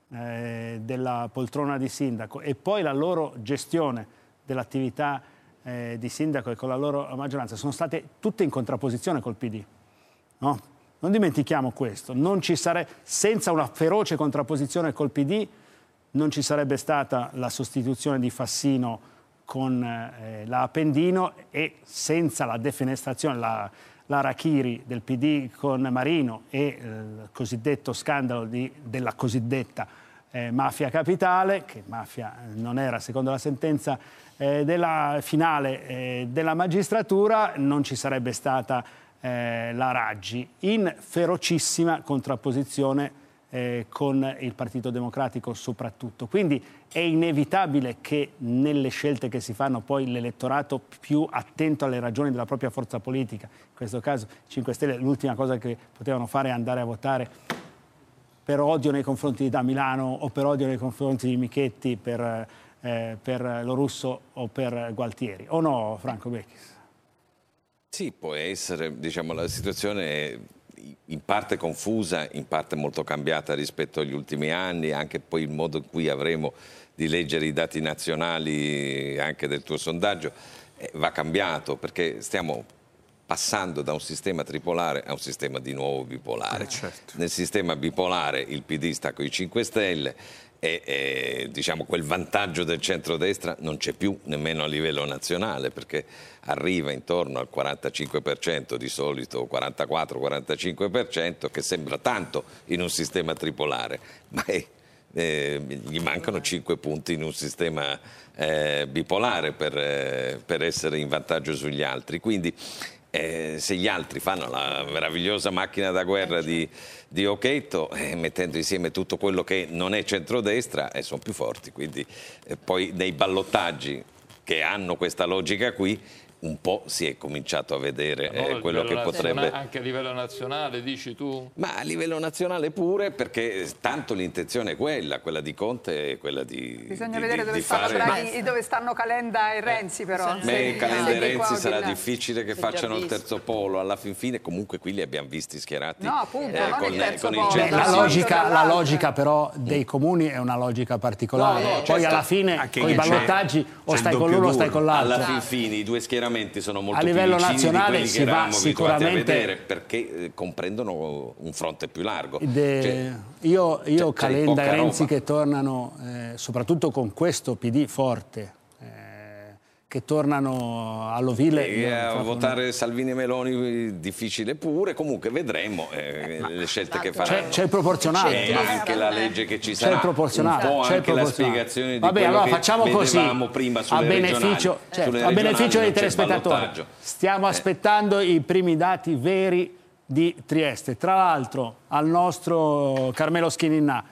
eh, della poltrona di sindaco e poi la loro gestione dell'attività eh, di sindaco e con la loro maggioranza sono state tutte in contrapposizione col PD. No? Non dimentichiamo questo, non sare... senza una feroce contrapposizione col PD non ci sarebbe stata la sostituzione di Fassino con eh, la e senza la defenestrazione, la, la Rachiri del PD con Marino e eh, il cosiddetto scandalo di, della cosiddetta eh, mafia capitale, che mafia non era secondo la sentenza eh, della finale eh, della magistratura, non ci sarebbe stata eh, la Raggi, in ferocissima contrapposizione eh, con il Partito Democratico soprattutto. Quindi è inevitabile che nelle scelte che si fanno poi l'elettorato più attento alle ragioni della propria forza politica, in questo caso 5 Stelle l'ultima cosa che potevano fare è andare a votare per odio nei confronti da Milano o per odio nei confronti di Michetti, per, eh, per Lo Russo o per Gualtieri. O no, Franco Becchis? Sì, può essere, diciamo, la situazione è in parte confusa, in parte molto cambiata rispetto agli ultimi anni, anche poi il modo in cui avremo di leggere i dati nazionali anche del tuo sondaggio eh, va cambiato perché stiamo passando da un sistema tripolare a un sistema di nuovo bipolare. Eh, certo. Nel sistema bipolare il PD sta con i 5 Stelle, e, e diciamo, quel vantaggio del centrodestra non c'è più nemmeno a livello nazionale perché arriva intorno al 45% di solito 44-45% che sembra tanto in un sistema tripolare ma è, eh, gli mancano 5 punti in un sistema eh, bipolare per, eh, per essere in vantaggio sugli altri quindi eh, se gli altri fanno la meravigliosa macchina da guerra di, di Occhetto, eh, mettendo insieme tutto quello che non è centrodestra, eh, sono più forti. Quindi poi nei ballottaggi che hanno questa logica qui, un po' si è cominciato a vedere eh, quello che potrebbe... Anche a livello nazionale, dici tu? Ma a livello nazionale pure, perché tanto l'intenzione è quella, quella di Conte e quella di Bisogna di, vedere di, dove, di stanno fare... Dove stanno Calenda e Renzi però. Beh, Calenda e Renzi sarà difficile che facciano il terzo polo, alla fin fine comunque qui li abbiamo visti schierati No, appunto, non con, il terzo con il centro la, logica, la logica però dei comuni è una logica particolare. No, no, Poi certo. alla fine Anche con i ballottaggi o stai con l'uno o stai con l'altro. Alla fin fine i due schieramenti sono molto A più livello nazionale di quelli si che va sicuramente- vedere perché eh, comprendono un fronte più largo. De- Cioè, io io Calenda e Renzi roba. che tornano, eh, soprattutto con questo PD forte, eh, che tornano all'ovile. E io a votare Salvini e Meloni difficile pure, comunque vedremo eh, le scelte che faranno. C'è- c'è il proporzionale. C'è anche la legge che ci C'è sarà, il proporzionale, un po' c'è anche la spiegazione di Vabbè, allora facciamo così, prima a sulle beneficio, regionali. certo, Sulle a beneficio dei c'è telespettatori. Stiamo aspettando i primi dati veri di Trieste. Tra l'altro al nostro Carmelo Schininà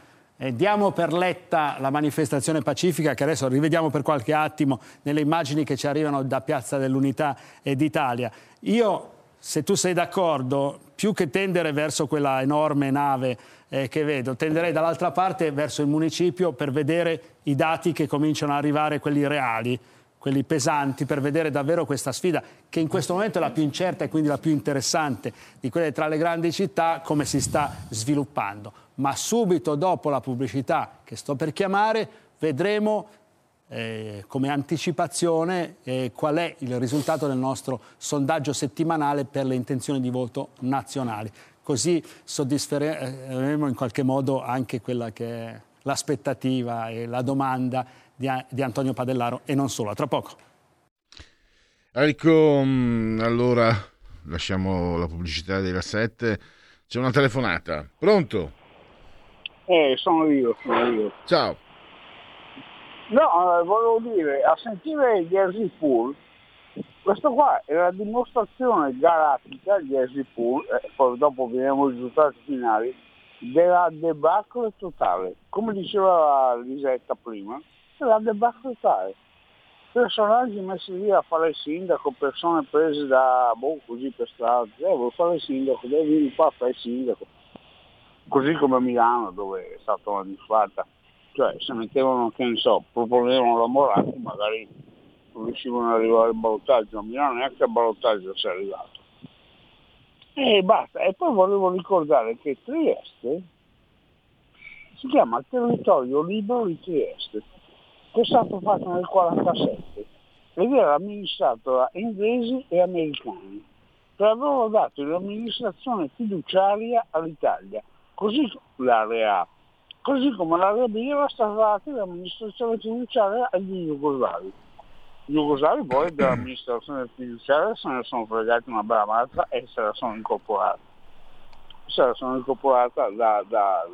eh, diamo per letta la manifestazione pacifica che adesso rivediamo per qualche attimo nelle immagini che ci arrivano da Piazza dell'Unità d'Italia. Io, se tu sei d'accordo, più che tendere verso quella enorme nave eh, che vedo, tenderei dall'altra parte verso il municipio per vedere i dati che cominciano ad arrivare, quelli reali quelli pesanti, per vedere davvero questa sfida, che in questo momento è la più incerta e quindi la più interessante di quelle tra le grandi città, come si sta sviluppando. Ma subito dopo la pubblicità che sto per chiamare, vedremo eh, come anticipazione eh, qual è il risultato del nostro sondaggio settimanale per le intenzioni di voto nazionali. Così soddisferemo in qualche modo anche quella che è l'aspettativa e la domanda di, di Antonio Padellaro e non solo. A tra poco. Ecco, allora lasciamo la pubblicità della 7. C'è una telefonata. Pronto? Eh, sono io, sono io. Ciao. No, eh, volevo dire, a sentire Jersey Pool, questo qua è la dimostrazione galattica, gli Jersey Pool, eh, poi dopo vediamo i risultati finali, della debacle totale. Come diceva Lisetta prima, la debacle totale. Personaggi messi lì a fare il sindaco, persone prese da, boh, così per strada, eh, vuoi fare il sindaco, devi venire qua a fare il sindaco. Così come a Milano dove è stata una disfatta. Cioè se mettevano, che ne so, proponevano la Moratti magari riuscivano ad arrivare al ballottaggio, a Milano neanche al ballottaggio si è arrivato. E basta, e poi volevo ricordare che Trieste si chiama Territorio Libero di Trieste, che è stato fatto nel 1947 ed era amministrato da inglesi e americani, che avevano dato l'amministrazione fiduciaria all'Italia, così l'area così come la Rabia era stata data l'amministrazione fiduciaria agli jugoslavi. Gli jugoslavi poi dell'amministrazione fiduciaria se ne sono fregati una bella mazza e se la sono incorporata. Se la sono incorporata da, da,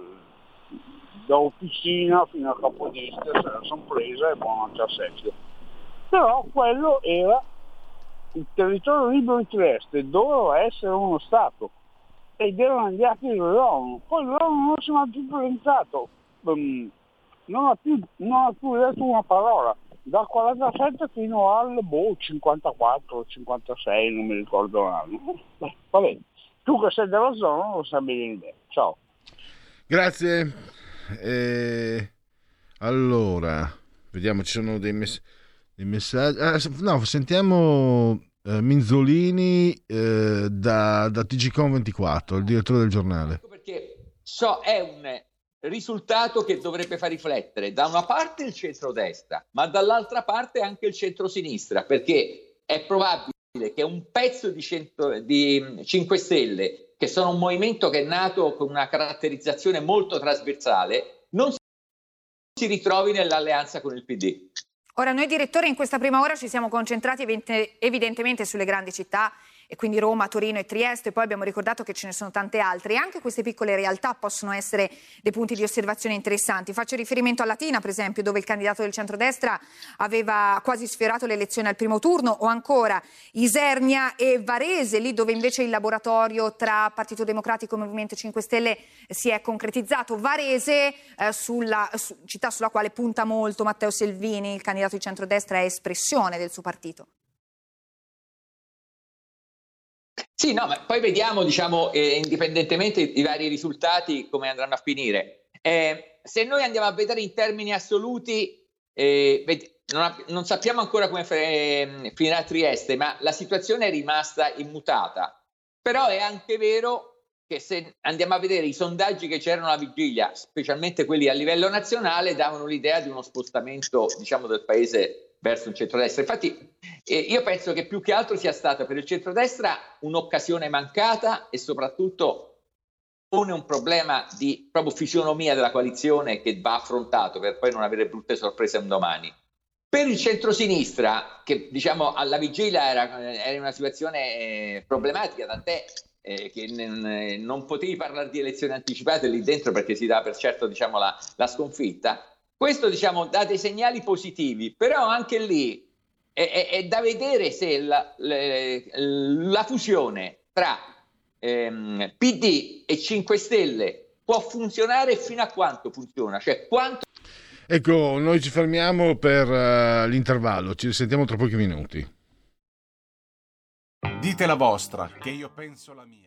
da officina fino a capodista, se la sono presa e buona a secchio. Però quello era il territorio libero di Trieste, doveva essere uno Stato ed erano gli atti dell'ONU. Poi l'ONU non si è mai più presentato, um, non, ha più, non ha più detto una parola, dal 47 fino al boh, 54, 56, non mi ricordo l'anno. Vabbè, tu che sei della zona lo sai bene bene. Ciao. Grazie. Eh, allora, vediamo, ci sono dei, mess- dei messaggi. Ah, no, sentiamo eh, Minzolini eh, da, da TGCOM 24, il direttore del giornale. perché so è un risultato che dovrebbe far riflettere da una parte il centrodestra, ma dall'altra parte anche il centrosinistra, perché è probabile che un pezzo di, cento, di 5 Stelle, che sono un movimento che è nato con una caratterizzazione molto trasversale, non si ritrovi nell'alleanza con il PD. Ora, noi direttori in questa prima ora ci siamo concentrati evidentemente sulle grandi città e quindi Roma, Torino e Trieste, e poi abbiamo ricordato che ce ne sono tante altre. E anche queste piccole realtà possono essere dei punti di osservazione interessanti. Faccio riferimento a Latina, per esempio, dove il candidato del centrodestra aveva quasi sfiorato le elezioni al primo turno, o ancora Isernia e Varese, lì dove invece il laboratorio tra Partito Democratico e Movimento 5 Stelle si è concretizzato. Varese, eh, sulla, su- città sulla quale punta molto Matteo Selvini, il candidato di centrodestra, è espressione del suo partito. Sì, no, ma poi vediamo, diciamo, eh, indipendentemente i vari risultati, come andranno a finire. Eh, se noi andiamo a vedere in termini assoluti, eh, non, ab- non sappiamo ancora come fe- finirà Trieste, ma la situazione è rimasta immutata. Però è anche vero che se andiamo a vedere i sondaggi che c'erano alla vigilia, specialmente quelli a livello nazionale, davano l'idea di uno spostamento, diciamo, del paese verso il centrodestra. Infatti, eh, io penso che più che altro sia stata per il centrodestra un'occasione mancata e soprattutto pone un problema di proprio fisionomia della coalizione che va affrontato per poi non avere brutte sorprese un domani. Per il centrosinistra, che diciamo alla vigilia era, era in una situazione eh, problematica, tant'è eh, che n- non potevi parlare di elezioni anticipate lì dentro perché si dà per certo diciamo, la, la sconfitta. Questo diciamo, dà dei segnali positivi, però anche lì è, è- è da vedere se la, le- la fusione tra ehm, PD e 5 Stelle può funzionare fino a quanto funziona, cioè quanto Ecco, noi ci fermiamo per eh, l'intervallo, ci sentiamo tra pochi minuti. Dite la vostra, che io penso la mia.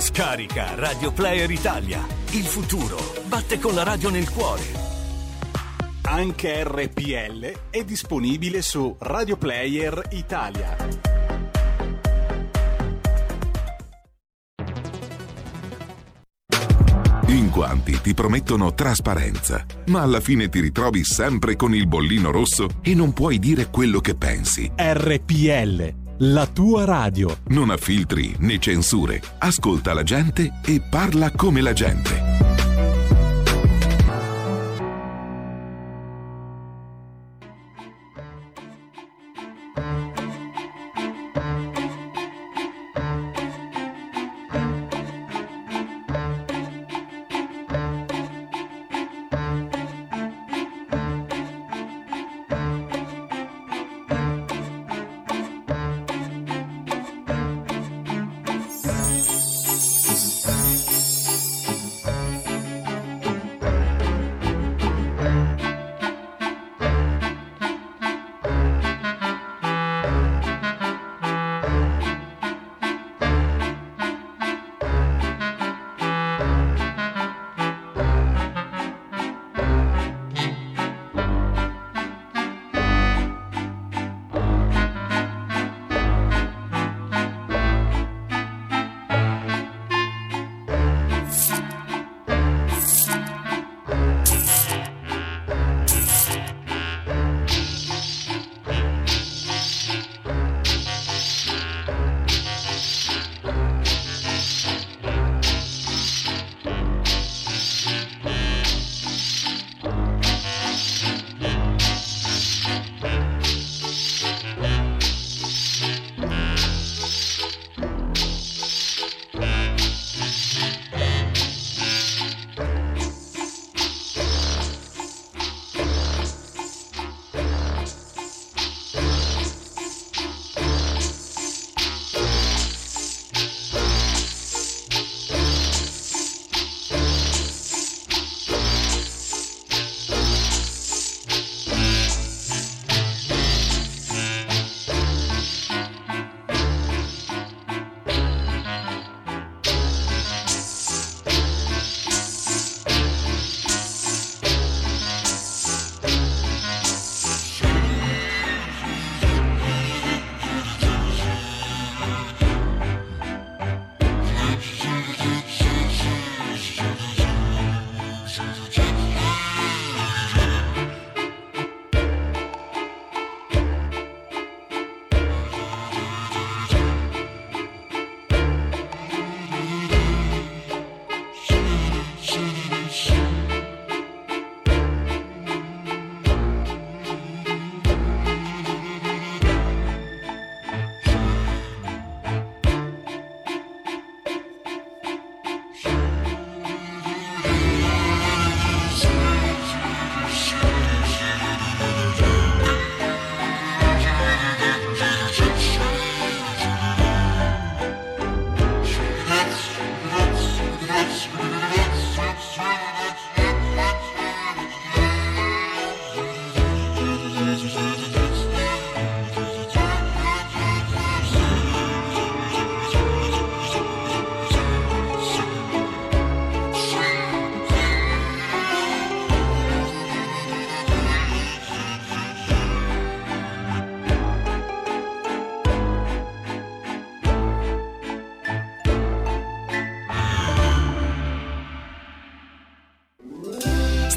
Scarica Radio Player Italia. Il futuro batte con la radio nel cuore. Anche RPL è disponibile su Radio Player Italia. In quanti ti promettono trasparenza, ma alla fine ti ritrovi sempre con il bollino rosso e non puoi dire quello che pensi. RPL, la tua radio. Non ha filtri né censure. Ascolta la gente e parla come la gente.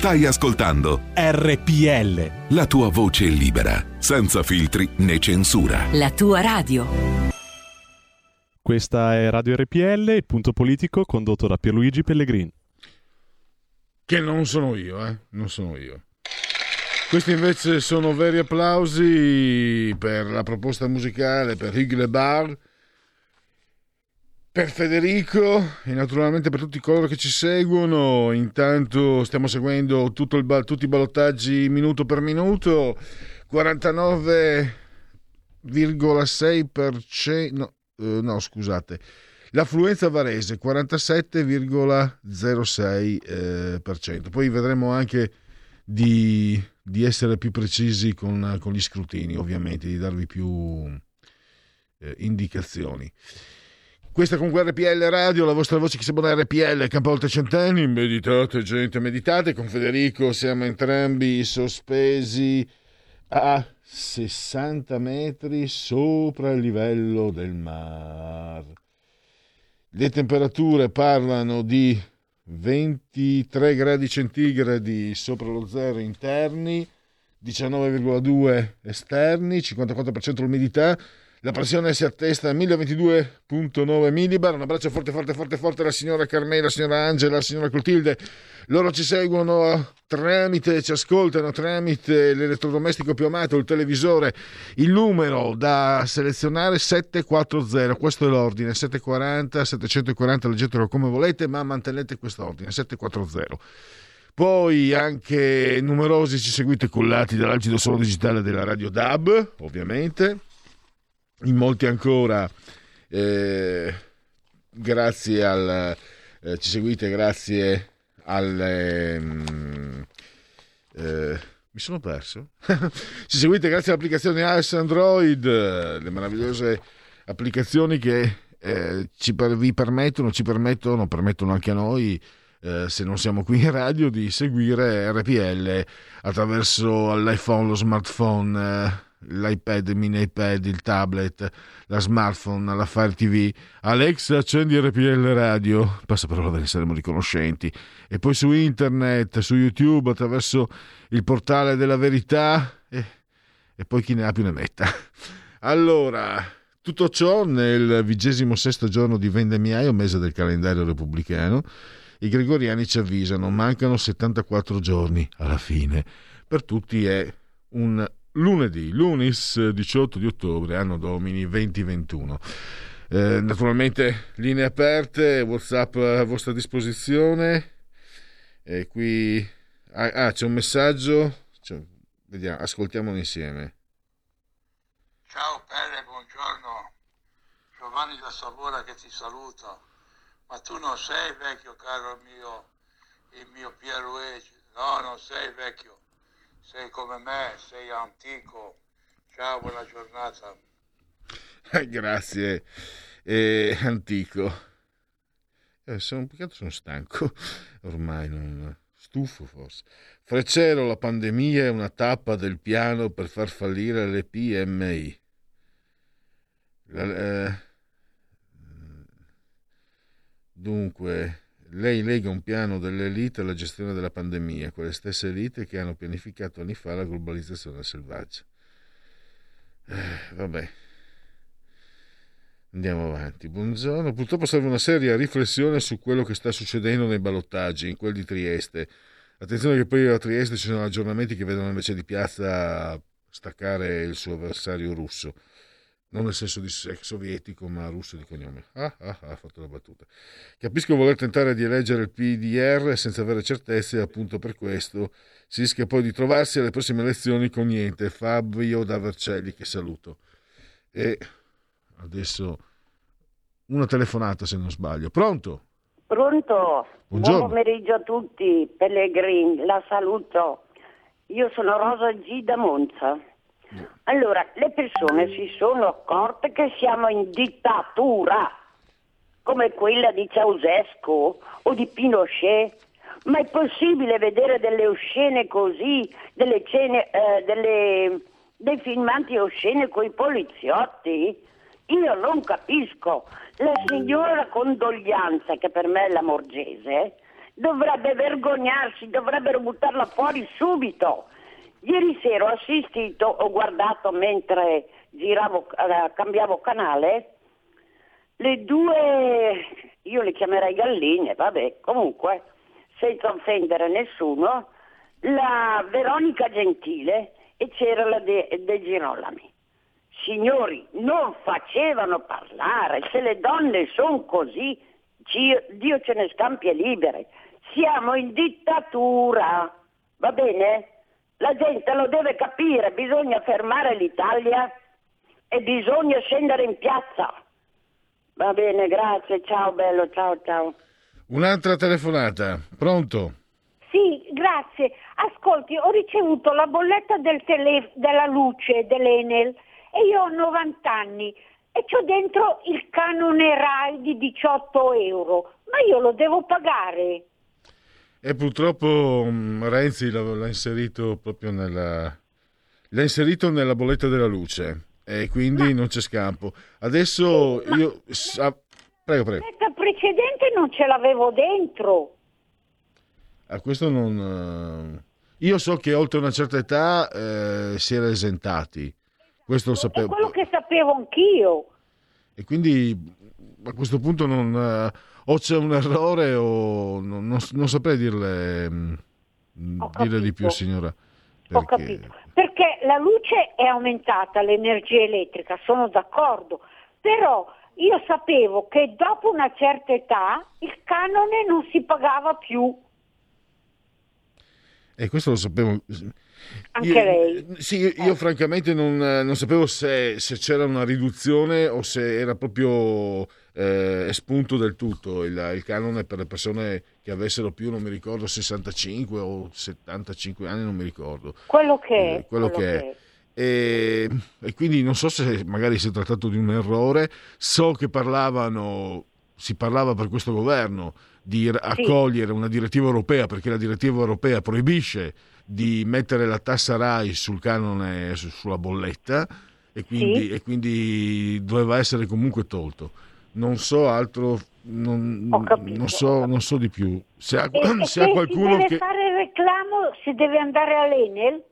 Stai ascoltando RPL. la tua voce libera, senza filtri né censura. La tua radio. Questa è Radio RPL, il punto politico condotto da Pierluigi Pellegrini. Che non sono io, eh? Non sono io. Questi invece sono veri applausi per la proposta musicale, per Hugues Bar, per Federico e naturalmente per tutti coloro che ci seguono. Intanto stiamo seguendo il tutti i ballottaggi minuto per minuto. 49,6%. No, eh, no, scusate. L'affluenza varese 47,06%. eh. Poi vedremo anche di, di essere più precisi con, con gli scrutini, ovviamente, di darvi più eh, indicazioni. Questa comunque RPL Radio, la vostra voce che sembra RPL, campo oltre meditate gente, meditate, con Federico siamo entrambi sospesi a 60 metri sopra il livello del mare. Le temperature parlano di 23 gradi centigradi sopra lo zero interni, 19,2 esterni, 54% l'umidità. La pressione si attesta a 1022.9 millibar. Un abbraccio forte, forte, forte, forte alla signora Carmela, alla signora Angela, alla signora Clotilde. Loro ci seguono tramite, ci ascoltano tramite l'elettrodomestico più amato, il televisore. Il numero da selezionare 740, questo è l'ordine, 740, 740, leggetelo come volete, ma mantenete quest'ordine, 740. Poi anche numerosi ci seguite cullati dall'algido suono digitale della Radio DAB, ovviamente. In molti ancora, eh, grazie al... eh, ci seguite grazie al... eh, mi sono perso. ci seguite grazie all'applicazione iOS Android, le meravigliose applicazioni che eh, ci per- vi permettono, ci permettono, permettono anche a noi, eh, se non siamo qui in radio, di seguire RPL attraverso l'iPhone, lo smartphone, eh, l'iPad, il mini iPad, il tablet, la smartphone, la Fire TV. Alexa, accendi RPL Radio. Passa parola, ve ne saremo riconoscenti. E poi su internet, su YouTube, attraverso il portale della verità. E, e poi chi ne ha più ne metta. Allora, tutto ciò nel vigesimo sesto giorno di vendemmiaio, mese del calendario repubblicano. I gregoriani ci avvisano, mancano 74 giorni alla fine. Per tutti è un lunedì, lunis 18 di ottobre, anno domini 2021. Eh, naturalmente linee aperte, WhatsApp a vostra disposizione. E qui ah, ah, c'è un messaggio. C'è- vediamo, ascoltiamolo insieme. Ciao Pelle, buongiorno. Giovanni da Savona che ti saluta. Ma tu non sei vecchio, caro mio, il mio Pierluigi. No, non sei vecchio. Sei come me, sei antico. Ciao, buona giornata. Grazie, eh, antico. Eh, sono, sono stanco, ormai non... stufo forse. Freccero, la pandemia è una tappa del piano per far fallire le PMI. La- eh, dunque, lei lega un piano dell'elite alla gestione della pandemia, quelle stesse elite che hanno pianificato anni fa la globalizzazione selvaggia. Eh, vabbè. Andiamo avanti. Buongiorno. Purtroppo serve una seria riflessione su quello che sta succedendo nei ballottaggi, in quelli di Trieste. Attenzione che poi a Trieste ci sono aggiornamenti che vedono invece di piazza staccare il suo avversario russo. Non nel senso di ex sovietico, ma russo di cognome. Ah, ah, ah, ha fatto la battuta. Capisco voler tentare di eleggere il PDR senza avere certezze, appunto per questo si rischia poi di trovarsi alle prossime elezioni con niente. Fabio da Vercelli, che saluto. E adesso una telefonata se non sbaglio. Pronto? Pronto? Buongiorno. Buon pomeriggio a tutti, Pellegrin, la saluto. Io sono Rosa G da Monza. Allora, le persone si sono accorte che siamo in dittatura, come quella di Ceausescu o di Pinochet. Ma è possibile vedere delle oscene così, delle cene, eh, delle- dei filmati oscene con i poliziotti? Io non capisco. La signora Condoglianza, che per me è la Morgese, dovrebbe vergognarsi, dovrebbero buttarla fuori subito. Ieri sera ho assistito, ho guardato mentre giravo, eh, cambiavo canale, le due, io le chiamerei galline, vabbè, comunque, senza offendere nessuno, la Veronica Gentile e c'era la De, De Girolami. Signori, non facevano parlare, se le donne sono così, Dio, ce ne scampi e libere. Siamo in dittatura, va bene? La gente lo deve capire, bisogna fermare l'Italia e bisogna scendere in piazza. Va bene, grazie, ciao bello, ciao ciao. Un'altra telefonata, pronto? Sì, grazie. Ascolti, ho ricevuto la bolletta del tele- della luce dell'Enel e io ho 90 anni e c'ho dentro il canone RAI di 18 euro, ma io lo devo pagare. E purtroppo mh, Renzi l'ha, l'ha inserito proprio nella, l'ha inserito nella bolletta della luce e quindi non c'è scampo. Adesso io... sa- prego, prego. La precedente non ce l'avevo dentro. A questo non... eh, Io so che oltre una certa età eh, si era esentati. Questo lo È sapevo. quello che sapevo anch'io. E quindi a questo punto non, eh, o c'è un errore o non, non- non saprei dirle, mm, dire di più, signora. Ho Perché capito. Perché la luce è aumentata, l'energia elettrica, sono d'accordo. Però io sapevo che dopo una certa età il canone non si pagava più. E questo lo sapevo. Anche Io- lei. Sì, io, io francamente non, non sapevo se, se c'era una riduzione o se era proprio eh, espunto del tutto il, il canone per le persone che avessero più, non mi ricordo, 65 o 75 anni, non mi ricordo. Quello che è. Eh, quello che è. E, e quindi non so se magari si è trattato di un errore. So che parlavano, si parlava per questo governo di accogliere una direttiva europea perché la direttiva europea proibisce di mettere la tassa RAI sul canone, su- sulla bolletta e quindi, Sì. e quindi doveva essere comunque tolto. Non so altro, non, non so, non so di più. Se ha, E, e se ha se qualcuno deve che... fare il reclamo si deve andare all'Enel?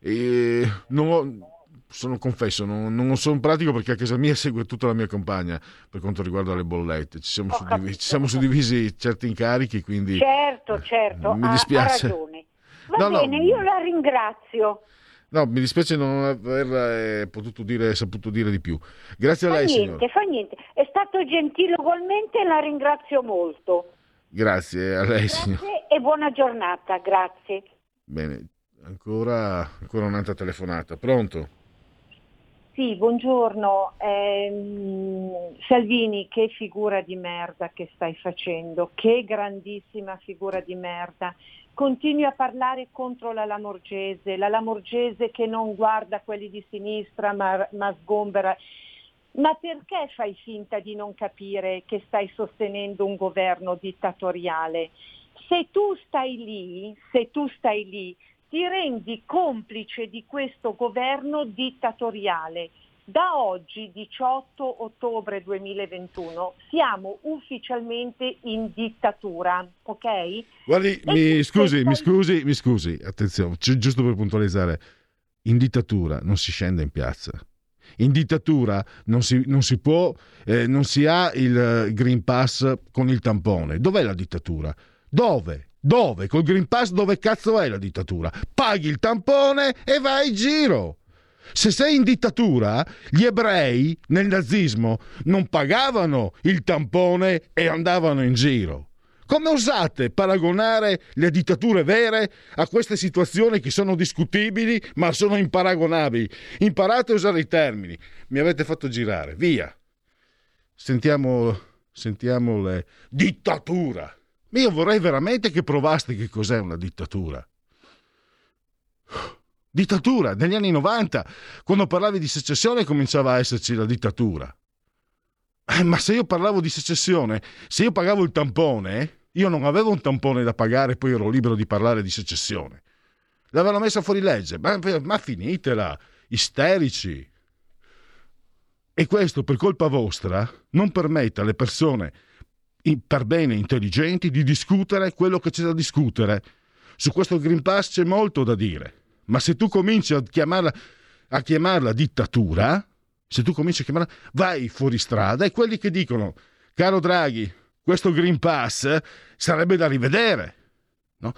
E non ho- sono confesso, non, non sono pratico perché a casa mia segue tutta la mia compagna per quanto riguarda le bollette. Ci siamo, suddivi- ci siamo suddivisi certi incarichi, quindi Certo, certo, mi ha- dispiace. ha ragione. Va No, no. bene, io la ringrazio. no, mi dispiace non aver eh, potuto dire, saputo dire di più. Grazie a Fa lei, niente, signor. fa niente. È stato gentile ugualmente e la ringrazio molto. Grazie a lei. Grazie e buona giornata, grazie. Bene, ancora, ancora un'altra telefonata. Pronto? Sì, buongiorno. Ehm, Salvini, che figura di merda che stai facendo, che grandissima figura di merda. Continui a parlare contro la Lamorgese, la Lamorgese che non guarda quelli di sinistra ma, ma sgombera. Ma perché fai finta di non capire che stai sostenendo un governo dittatoriale? Se tu stai lì, se tu stai lì, ti rendi complice di questo governo dittatoriale. Da oggi, 18 ottobre 2021, siamo ufficialmente in dittatura, ok? Guardi, mi scusi, mi scusi, mi scusi, attenzione, gi- giusto per puntualizzare, in dittatura non si scende in piazza. In dittatura non si, non si può, eh, non si ha il eh, Green Pass con il tampone. Dov'è la dittatura? Dove? Dove? Col Green Pass dove cazzo è la dittatura? Paghi il tampone e vai in giro. Se sei in dittatura, gli ebrei nel nazismo non pagavano il tampone e andavano in giro. Come osate paragonare le dittature vere a queste situazioni che sono discutibili ma sono imparagonabili? Imparate a usare i termini. Mi avete fatto girare. Via. Sentiamo, sentiamo le... Dittatura. Ma io vorrei veramente che provaste che cos'è una dittatura. Dittatura, negli anni 90, quando parlavi di secessione cominciava a esserci la dittatura. Eh, ma se io parlavo di secessione, se io pagavo il tampone, io non avevo un tampone da pagare poi ero libero di parlare di secessione. L'avevano messa fuori legge, ma, ma finitela, isterici. E questo per colpa vostra non permette alle persone per bene intelligenti di discutere quello che c'è da discutere. Su questo Green Pass c'è molto da dire, ma se tu cominci a chiamarla, a chiamarla dittatura, se tu cominci a chiamarla, vai fuori strada e quelli che dicono, caro Draghi, questo Green Pass sarebbe da rivedere, no?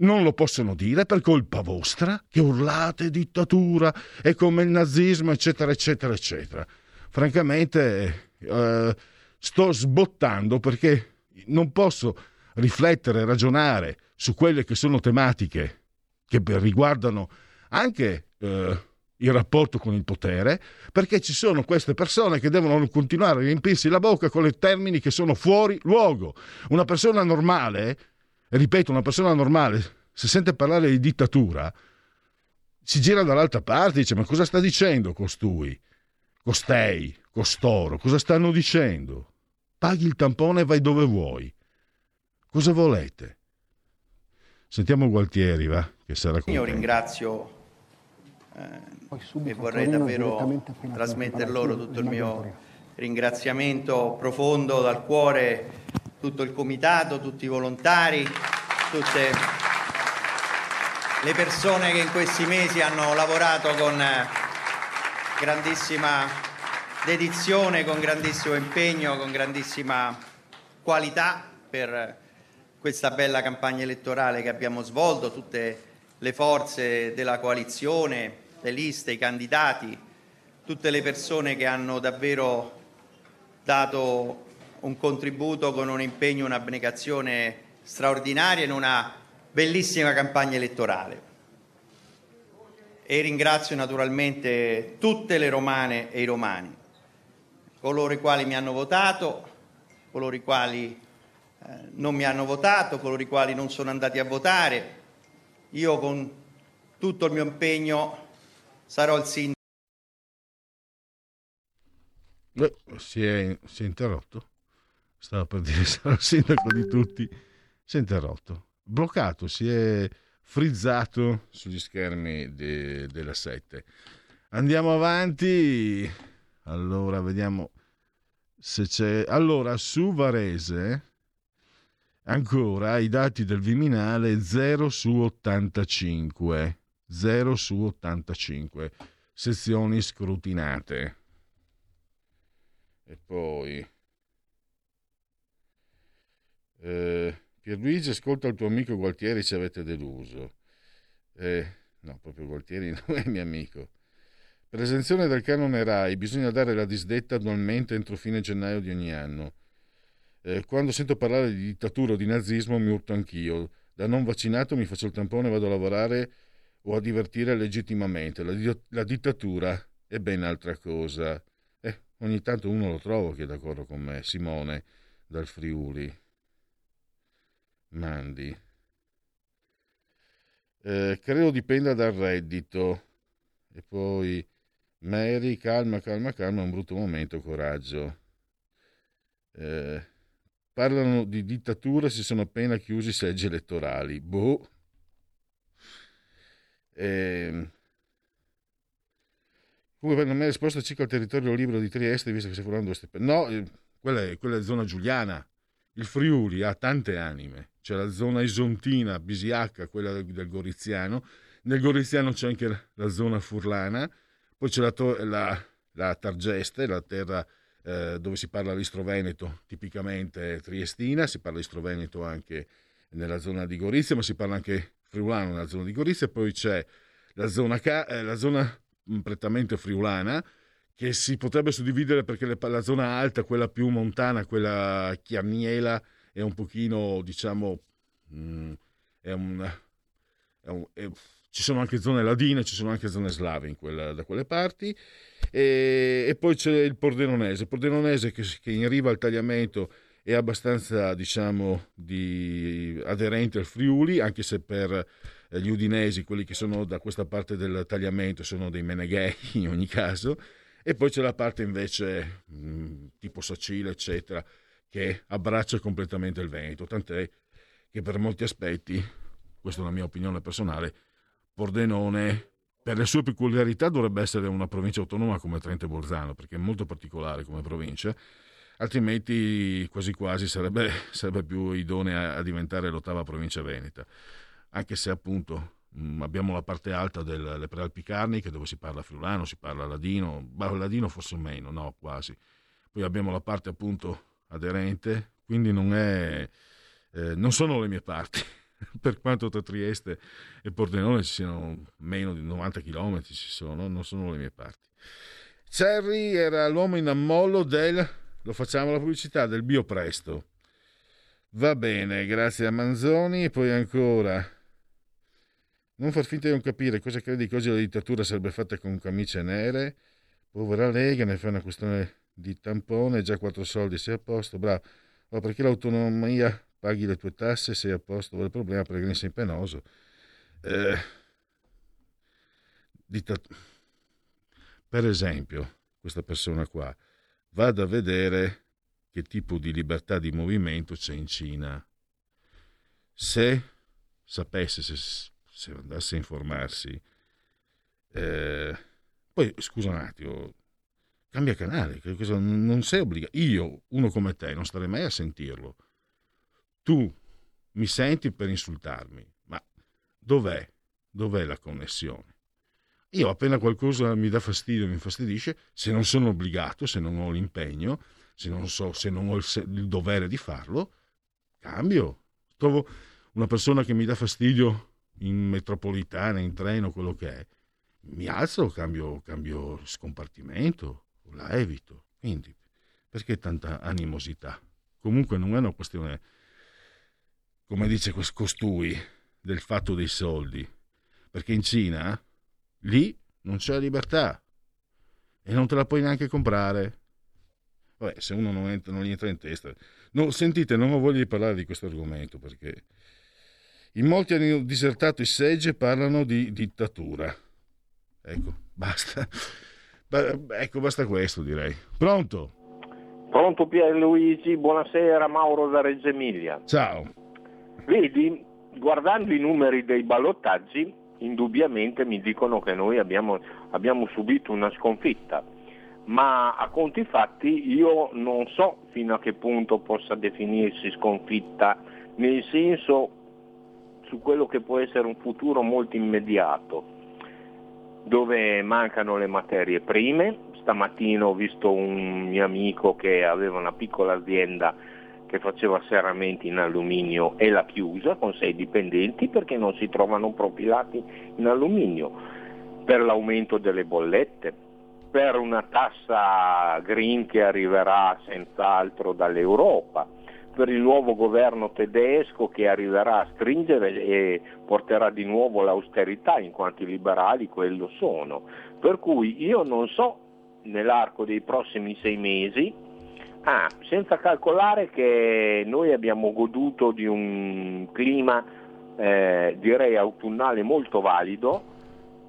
non lo possono dire per colpa vostra che urlate dittatura è come il nazismo eccetera eccetera eccetera francamente eh, sto sbottando perché non posso riflettere ragionare su quelle che sono tematiche che riguardano anche eh, il rapporto con il potere, perché ci sono queste persone che devono continuare a riempirsi la bocca con i termini che sono fuori luogo. Una persona normale, ripeto, una persona normale, se sente parlare di dittatura, si gira dall'altra parte e dice ma cosa sta dicendo costui, costei, costoro, cosa stanno dicendo? Paghi il tampone e vai dove vuoi. Cosa volete? Sentiamo Gualtieri, va, che sarà Io ringrazio eh, e vorrei davvero trasmettere loro tutto il mio ringraziamento profondo dal cuore, tutto il comitato, tutti i volontari, tutte le persone che in questi mesi hanno lavorato con eh, grandissima dedizione, con grandissimo impegno, con grandissima qualità per questa bella campagna elettorale che abbiamo svolto, tutte le forze della coalizione, le liste, i candidati, tutte le persone che hanno davvero dato un contributo con un impegno, un'abnegazione straordinaria in una bellissima campagna elettorale. E ringrazio naturalmente tutte le romane e i romani, coloro i quali mi hanno votato, coloro i quali eh, non mi hanno votato, coloro i quali non sono andati a votare. Io con tutto il mio impegno sarò il sindaco. Beh, si, è, si è interrotto. Stava per dire sarò il sindaco di tutti. Si è interrotto. Bloccato, si è frizzato sugli schermi de, della 7. Andiamo avanti. Allora, vediamo se c'è. Allora, su Varese, ancora i dati del Viminale 0 su 85. 0 su 85 sezioni scrutinate. E poi eh, Pierluigi ascolta il tuo amico Gualtieri ci avete deluso. Eh, no, proprio Gualtieri non è mio amico. Per l'esenzione del canone RAI bisogna dare la disdetta annualmente entro fine gennaio di ogni anno. Eh, quando sento parlare di dittatura o di nazismo mi urto anch'io. Da non vaccinato mi faccio il tampone e vado a lavorare o a divertire legittimamente. La, la dittatura è ben altra cosa. Eh, ogni tanto uno lo trovo che è d'accordo con me. Simone, dal Friuli. Mandi. Eh, credo dipenda dal reddito. E poi Mary, calma, calma, calma, un brutto momento, coraggio. Eh, parlano di dittatura si sono appena chiusi i seggi elettorali. Boh. Eh, comunque non mi ha risposto circa il territorio libero di Trieste, visto che si formano due No, eh, quella è, quella è zona giuliana. Il Friuli ha tante anime. C'è la zona isontina, Bisiacca, quella del, del Goriziano. Nel Goriziano c'è anche la, la zona furlana. Poi c'è la, la, la Targeste, la terra eh, dove si parla l'istro veneto, tipicamente triestina. Si parla l'istro veneto anche nella zona di Gorizia, ma si parla anche friulano nella zona di Gorizia, poi c'è la zona, eh, zona prettamente friulana che si potrebbe suddividere perché le, la zona alta, quella più montana, quella chiarniela, è un pochino, diciamo, mm, è un, è un è, ci sono anche zone ladine, ci sono anche zone slave quella, da quelle parti, e, e, poi c'è il Pordenonese, Pordenonese che, che in riva al tagliamento è abbastanza, diciamo, di, aderente al Friuli, anche se per eh, gli udinesi, quelli che sono da questa parte del tagliamento, sono dei meneghei in ogni caso, e poi c'è la parte invece mh, tipo Sacile, eccetera, che abbraccia completamente il Veneto, tant'è che per molti aspetti, questa è una mia opinione personale, Pordenone per le sue peculiarità dovrebbe essere una provincia autonoma come Trento e Bolzano, perché è molto particolare come provincia, altrimenti quasi quasi sarebbe, sarebbe più idonea a diventare l'ottava provincia veneta, anche se appunto abbiamo la parte alta delle prealpi carniche dove si parla friulano, si parla ladino, ladino forse meno, no quasi, poi abbiamo la parte appunto aderente, quindi non, è, eh, non sono le mie parti. per quanto tra Trieste e Pordenone ci siano meno di 90 km, ci sono, non sono le mie parti. Cerri era l'uomo in ammollo del lo facciamo la pubblicità del Biopresto. Va bene, grazie a Manzoni. E poi ancora. Non far finta di non capire cosa credi che oggi la dittatura sarebbe fatta con camicie nere. Povera Lega, ne fa una questione di tampone, già quattro soldi, sei a posto, bravo. Ma perché l'autonomia paghi le tue tasse, sei a posto, il problema perché sei penoso. Eh, dittat- per esempio, questa persona qua vada a vedere che tipo di libertà di movimento c'è in Cina. Se sapesse, se, se andasse a informarsi, eh, poi scusa un attimo, cambia canale, non sei obbligato. Io, uno come te, non starei mai a sentirlo. Tu mi senti per insultarmi, ma dov'è? Dov'è la connessione? Io appena qualcosa mi dà fastidio, mi infastidisce, se non sono obbligato, se non ho l'impegno, se non, so, se non ho il, il dovere di farlo, cambio. Trovo una persona che mi dà fastidio in metropolitana, in treno, quello che è, mi alzo, cambio, cambio scompartimento, la evito. Quindi, perché tanta animosità? Comunque non è una questione, come dice costui, del fatto dei soldi. Perché in Cina Lì non c'è libertà e non te la puoi neanche comprare. Vabbè, se uno non, entra, non gli entra in testa. No, sentite, non ho voglia di parlare di questo argomento perché in molti hanno disertato i seggi e parlano di dittatura. Ecco, basta. ecco, basta questo direi. Pronto? Pronto Pierluigi, buonasera Mauro da Reggio Emilia. Ciao. Vedi, guardando i numeri dei ballottaggi, indubbiamente mi dicono che noi abbiamo, abbiamo subito una sconfitta, ma a conti fatti io non so fino a che punto possa definirsi sconfitta, nel senso su quello che può essere un futuro molto immediato, dove mancano le materie prime. Stamattina ho visto un mio amico che aveva una piccola azienda che faceva serramenti in alluminio e l'ha chiusa con sei dipendenti perché non si trovano profilati in alluminio, per l'aumento delle bollette, per una tassa green che arriverà senz'altro dall'Europa, per il nuovo governo tedesco che arriverà a stringere e porterà di nuovo l'austerità in quanto i liberali quello sono. Per cui io non so nell'arco dei prossimi sei mesi Ah, senza calcolare che noi abbiamo goduto di un clima eh, direi autunnale molto valido,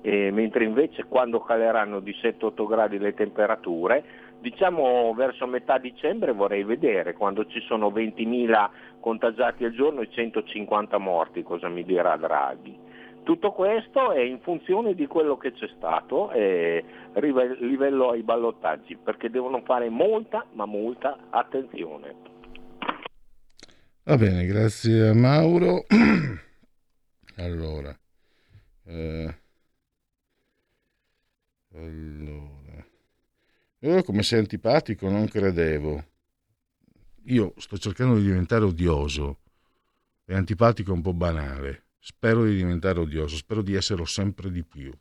eh, mentre invece quando caleranno di 7-8 gradi le temperature, diciamo verso metà dicembre vorrei vedere quando ci sono 20.000 contagiati al giorno e 150 morti, cosa mi dirà Draghi. Tutto questo è in funzione di quello che c'è stato eh, livello ai ballottaggi, perché devono fare molta, ma molta attenzione. Va bene, grazie a Mauro. allora, eh, allora, io come sei antipatico non credevo. Io sto cercando di diventare odioso e antipatico è un po' banale Spero di diventare odioso, spero di esserlo sempre di più.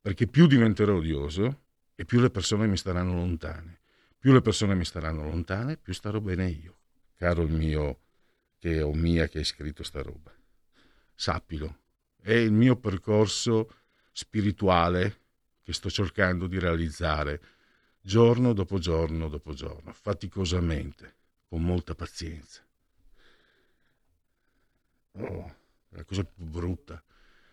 Perché più diventerò odioso e più le persone mi staranno lontane. Più le persone mi staranno lontane, più starò bene io. Caro il mio che o mia che hai scritto sta roba. Sappilo, è il mio percorso spirituale che sto cercando di realizzare giorno dopo giorno dopo giorno, faticosamente, con molta pazienza. Oh la cosa più brutta.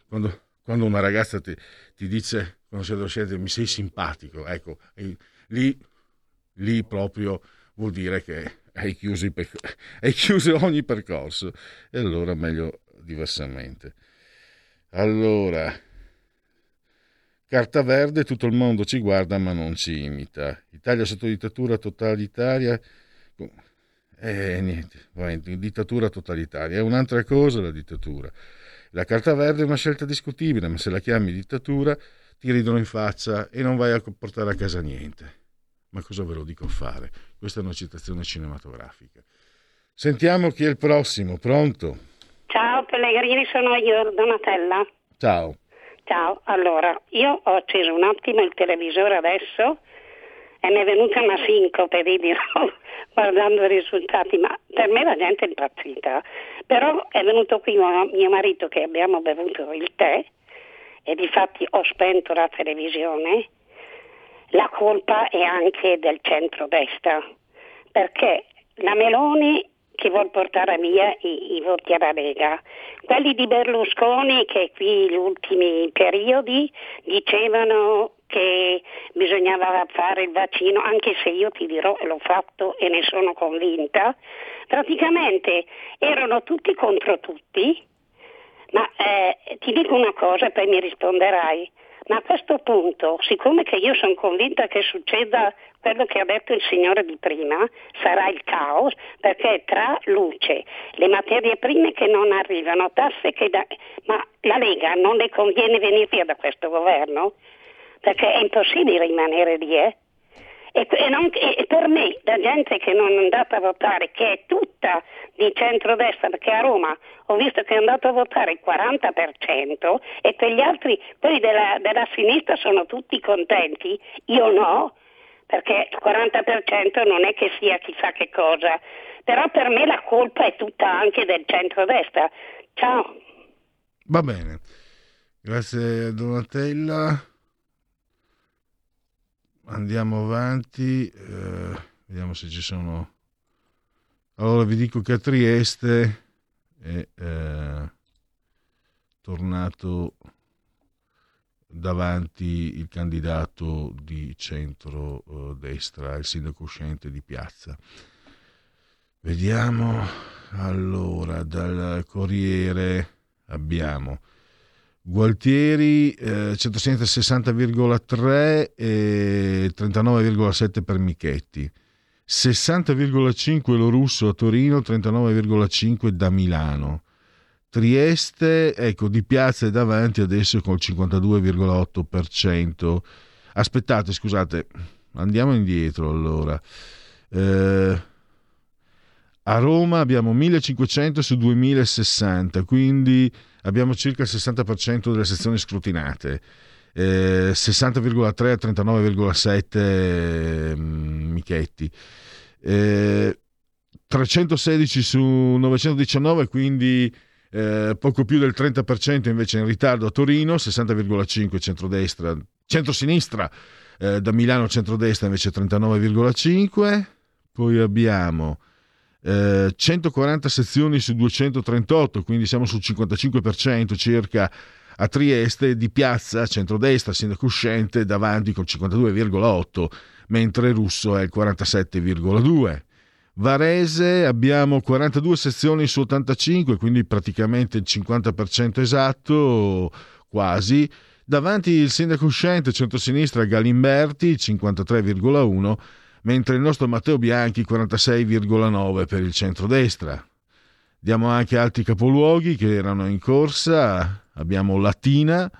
Quando, quando una ragazza ti, ti, dice, quando sei adolescente, mi sei simpatico, ecco, lì, lì proprio vuol dire che hai chiuso, hai chiuso ogni percorso. E allora meglio diversamente. Allora, Carta verde, tutto il mondo ci guarda ma non ci imita. Italia sotto dittatura totalitaria. Eh, niente, dittatura totalitaria. È un'altra cosa la dittatura. La carta verde è una scelta discutibile, ma se la chiami dittatura ti ridono in faccia e non vai a portare a casa niente. Ma cosa ve lo dico a fare? Questa è una citazione cinematografica. Sentiamo chi è il prossimo, pronto? Ciao Pellegrini, sono io, Donatella. Ciao. Ciao, allora, io ho acceso un attimo il televisore adesso e mi è venuta una sincope, vi dirò, guardando i risultati, ma per me la gente è impazzita. Però è venuto qui mio marito che abbiamo bevuto il tè e di fatti ho spento la televisione. La colpa è anche del centro-destra, perché la Meloni che vuol portare via i, i, voti alla Lega. Quelli di Berlusconi che qui negli ultimi periodi dicevano che bisognava fare il vaccino, anche se io ti dirò e l'ho fatto e ne sono convinta, praticamente erano tutti contro tutti, ma eh, ti dico una cosa e poi mi risponderai. Ma a questo punto, siccome che io sono convinta che succeda quello che ha detto il signore di prima, sarà il caos, perché tra luce, le materie prime che non arrivano, tasse che da... ma la Lega non le conviene venire via da questo governo? Perché è impossibile rimanere lì, eh? E, e, non, e, per me, la gente che non è andata a votare, che è tutta di centrodestra, perché a Roma ho visto che è andato a votare il 40% e quegli altri, quelli della, della sinistra sono tutti contenti, io no, perché il 40% non è che sia chissà che cosa, però per me la colpa è tutta anche del centrodestra. Ciao. Va bene, grazie Donatella. Andiamo avanti, eh, vediamo se ci sono... Allora vi dico che a Trieste è eh, tornato davanti il candidato di centro-destra, il sindaco uscente di piazza. Vediamo allora dal Corriere abbiamo Gualtieri eh, centrosinistra 60,3 e 39,7 per Michetti. 60,5 lo russo a Torino 39,5 da Milano. Trieste ecco di piazza è davanti adesso col 52,8% aspettate scusate andiamo indietro allora. Eh, a Roma abbiamo 1500 su 2060 quindi abbiamo circa il 60% delle sezioni scrutinate, eh, 60,3 a 39,7 mm, Michetti, eh, 316 su 919, quindi eh, poco più del 30% invece in ritardo a Torino, 60,5 centrodestra, centrosinistra, eh, da Milano centrodestra invece 39,5, poi abbiamo 140 eh, sezioni su 238, quindi siamo sul 55% circa a Trieste, di piazza centrodestra, sindaco uscente, davanti col 52,8, mentre Russo è il 47,2. Varese abbiamo 42 sezioni su 85, quindi praticamente il 50% esatto, quasi. Davanti il sindaco uscente, centrosinistra Galimberti, 53,1 mentre il nostro Matteo Bianchi 46,9 per il centrodestra. Diamo anche altri capoluoghi che erano in corsa, abbiamo Latina,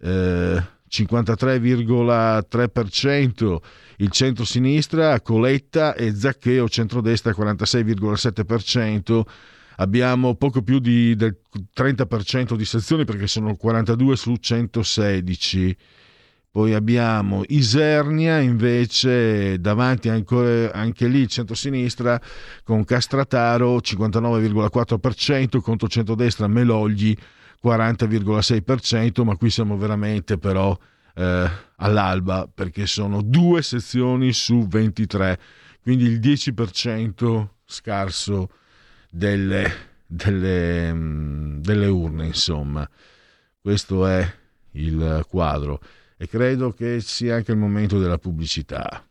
eh, 53,3% il centro-sinistra, Coletta e Zaccheo centrodestra 46,7%. Abbiamo poco più di, del 30% di sezioni perché sono 42 su 116 poi abbiamo Isernia invece davanti ancora, anche lì centro-sinistra con Castrataro 59,4% contro centrodestra Melogli 40,6%, ma qui siamo veramente però eh, all'alba perché sono due sezioni su 23, quindi il 10% scarso delle, delle, mm, delle urne, insomma. Questo è il quadro e credo che sia anche il momento della pubblicità.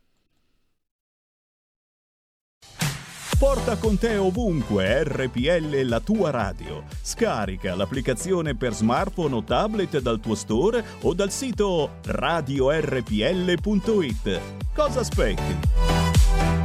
Porta con te ovunque RPL la tua radio. Scarica l'applicazione per smartphone o tablet dal tuo store o dal sito radiorpl.it. Cosa aspetti?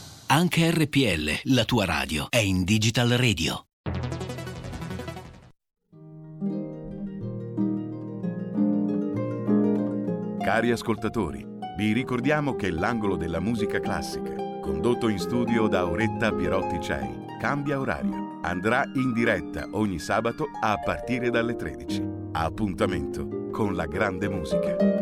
Anche RPL, la tua radio, è in Digital Radio. Cari ascoltatori, vi ricordiamo che l'angolo della musica classica, condotto in studio da Auretta Pierotti Cei, cambia orario. Andrà in diretta ogni sabato a partire dalle 13. Appuntamento con la grande musica.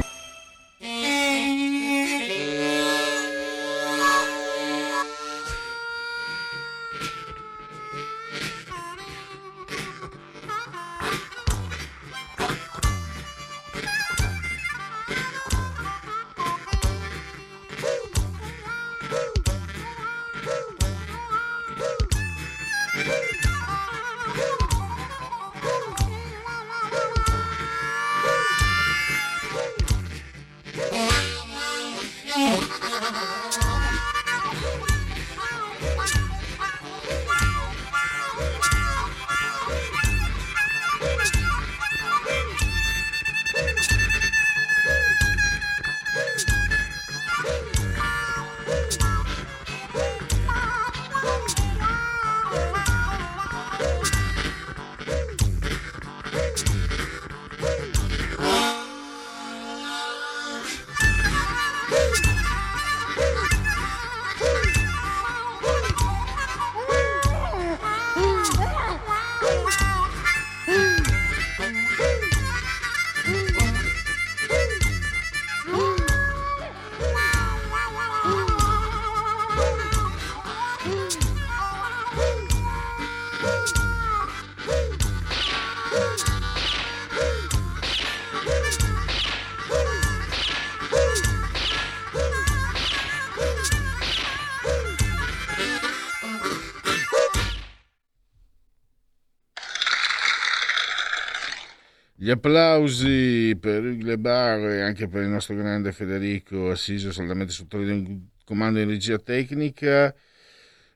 Gli applausi per il bar e anche per il nostro grande Federico assiso saldamente sotto il comando di regia tecnica.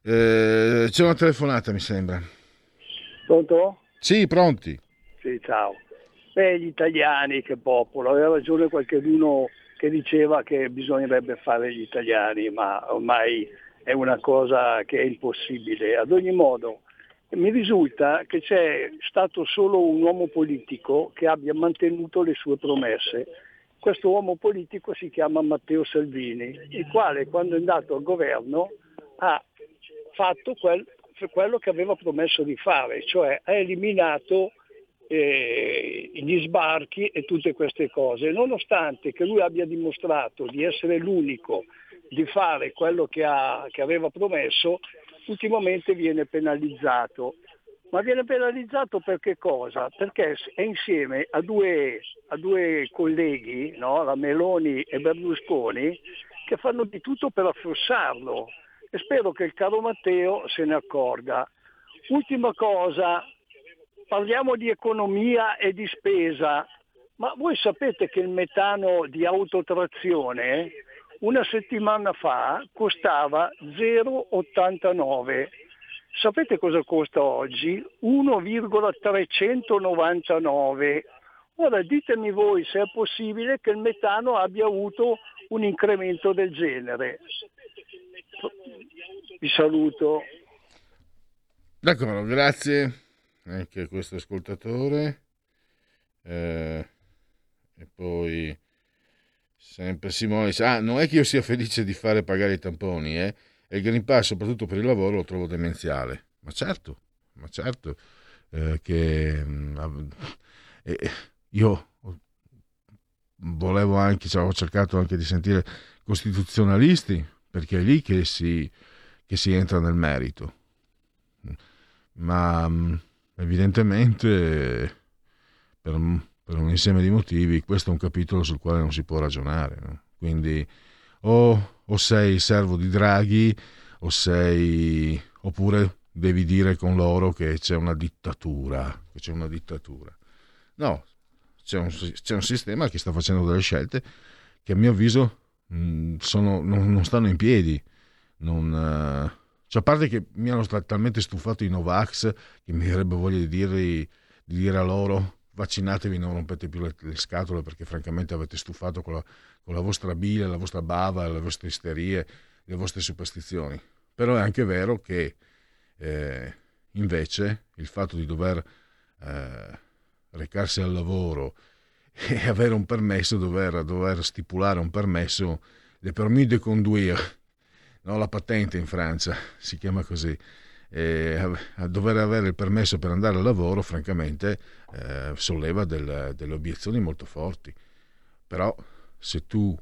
Eh, c'è una telefonata, mi sembra. Pronto? Sì, pronti. Sì, ciao. Beh, gli italiani, che popolo. Aveva ragione qualcuno che diceva che bisognerebbe fare gli italiani, ma ormai è una cosa che è impossibile. Ad ogni modo, mi risulta che c'è stato solo un uomo politico che abbia mantenuto le sue promesse. Questo uomo politico si chiama Matteo Salvini, il quale quando è andato al governo ha fatto quel, quello che aveva promesso di fare, cioè ha eliminato eh, gli sbarchi e tutte queste cose, nonostante che lui abbia dimostrato di essere l'unico di fare quello che, ha, che aveva promesso, ultimamente viene penalizzato. Ma viene penalizzato per che cosa? Perché è insieme a due, a due colleghi, no? la Meloni e Berlusconi, che fanno di tutto per affossarlo e spero che il caro Matteo se ne accorga. Ultima cosa, parliamo di economia e di spesa, ma voi sapete che il metano di autotrazione una settimana fa costava 0,89. Sapete cosa costa oggi? 1,399. Ora ditemi voi se è possibile che il metano abbia avuto un incremento del genere. Vi saluto. D'accordo, grazie anche a questo ascoltatore. Eh, e poi Sempre Simone ah, non è che io sia felice di fare pagare i tamponi, eh? E il Green Pass, soprattutto per il lavoro, lo trovo demenziale. Ma certo, ma certo eh, che eh, io volevo anche, cioè, ho cercato anche di sentire costituzionalisti, perché è lì che si, che si entra nel merito. Ma mm, evidentemente per, per, un insieme di motivi questo è un capitolo sul quale non si può ragionare. No? Quindi o, o, sei servo di Draghi o sei oppure devi dire con loro che c'è una dittatura, che c'è una dittatura. No, c'è un, c'è un sistema che sta facendo delle scelte che a mio avviso mh, mm, sono, non, non, stanno in piedi. Non, uh, cioè, a parte che mi hanno talmente stufato i Novax che mi avrebbe voglia di, dirli, di dire a loro vaccinatevi, non rompete più le, le scatole perché francamente avete stufato con la, con la, vostra bile, la vostra bava, le vostre isterie, le vostre superstizioni. Però è anche vero che eh, invece il fatto di dover eh, recarsi al lavoro e avere un permesso, dover, dover stipulare un permesso, le permis de conduire, no, la patente in Francia si chiama così, e a dover avere il permesso per andare al lavoro, francamente, eh, solleva del, delle obiezioni molto forti. Però se tu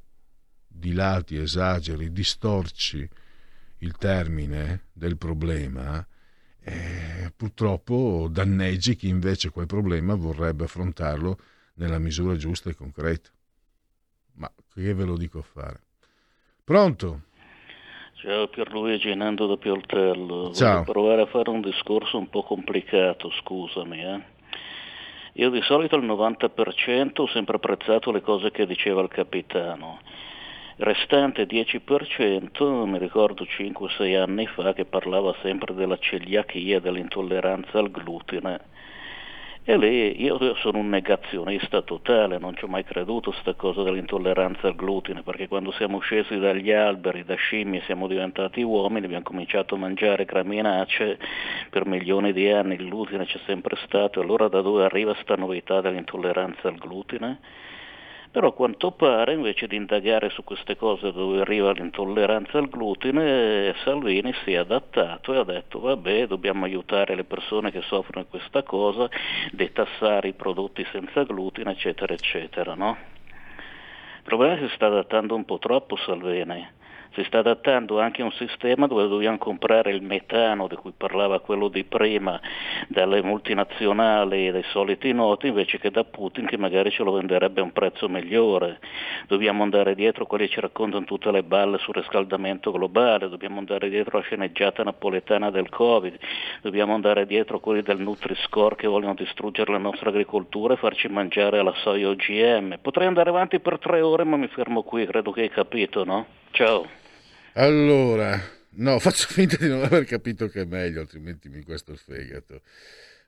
dilati, esageri, distorci il termine del problema, eh, purtroppo danneggi chi invece quel problema vorrebbe affrontarlo nella misura giusta e concreta. Ma che ve lo dico a fare? Pronto? Ciao Pierluigi, Nando da Pioltello. Ciao. Voglio provare a fare un discorso un po' complicato, scusami. Eh? Io di solito al 90% ho sempre apprezzato le cose che diceva il capitano restante 10% mi ricordo 5-6 anni fa che parlava sempre della celiachia, dell'intolleranza al glutine. E lì io sono un negazionista totale, non ci ho mai creduto a questa cosa dell'intolleranza al glutine, perché quando siamo scesi dagli alberi, da scimmie, siamo diventati uomini, abbiamo cominciato a mangiare graminacee, per milioni di anni il glutine c'è sempre stato, allora da dove arriva questa novità dell'intolleranza al glutine? Però a quanto pare, invece di indagare su queste cose dove arriva l'intolleranza al glutine, Salvini si è adattato e ha detto vabbè, dobbiamo aiutare le persone che soffrono di questa cosa, detassare i prodotti senza glutine, eccetera, eccetera. No? Il problema è che si sta adattando un po' troppo Salvini si sta adattando anche a un sistema dove dobbiamo comprare il metano di cui parlava quello di prima dalle multinazionali e dai soliti noti invece che da Putin che magari ce lo venderebbe a un prezzo migliore. Dobbiamo andare dietro quelli che ci raccontano tutte le balle sul riscaldamento globale, dobbiamo andare dietro alla sceneggiata napoletana del Covid, dobbiamo andare dietro quelli del Nutri-Score che vogliono distruggere la nostra agricoltura e farci mangiare alla soia OGM. Potrei andare avanti per tre ore ma mi fermo qui, credo che hai capito, no? Ciao. Allora, no, faccio finta di non aver capito che è meglio, altrimenti mi questo il fegato.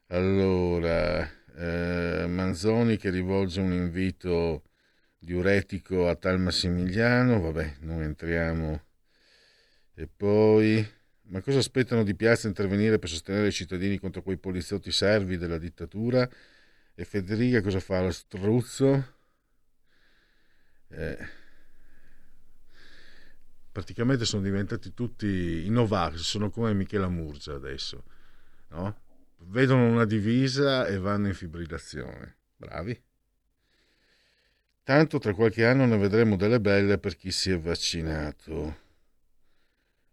Allora, eh, Manzoni che rivolge un invito diuretico a tal Massimiliano, vabbè, non entriamo. E poi, ma cosa aspettano di Piazza intervenire per sostenere i cittadini contro quei poliziotti servi della dittatura? E Federica cosa fa? Lo struzzo? Eh praticamente sono diventati tutti i Novax, sono come Michela Murgia adesso, no? vedono una divisa e vanno in fibrillazione. Bravi. Tanto tra qualche anno ne vedremo delle belle per chi si è vaccinato.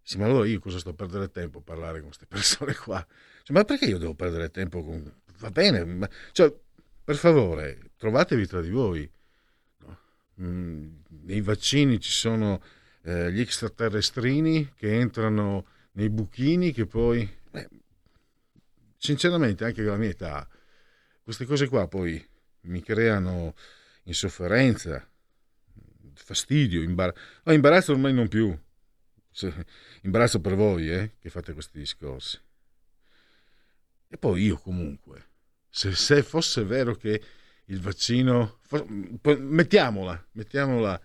Sì, ma allora io cosa sto a perdere tempo a parlare con queste persone qua? Cioè, ma perché io devo perdere tempo con... Va bene, ma... cioè, per favore, trovatevi tra di voi. No? Mm, nei vaccini ci sono eh, gli extraterrestrini che entrano nei buchini che poi... Eh, sinceramente, anche alla mia età, queste cose qua poi mi creano insofferenza, fastidio, imbarazzo. No, imbarazzo ormai non più. imbarazzo per voi eh, che fate questi discorsi. E poi io comunque, se, se fosse vero che il vaccino... Mettiamola, mettiamola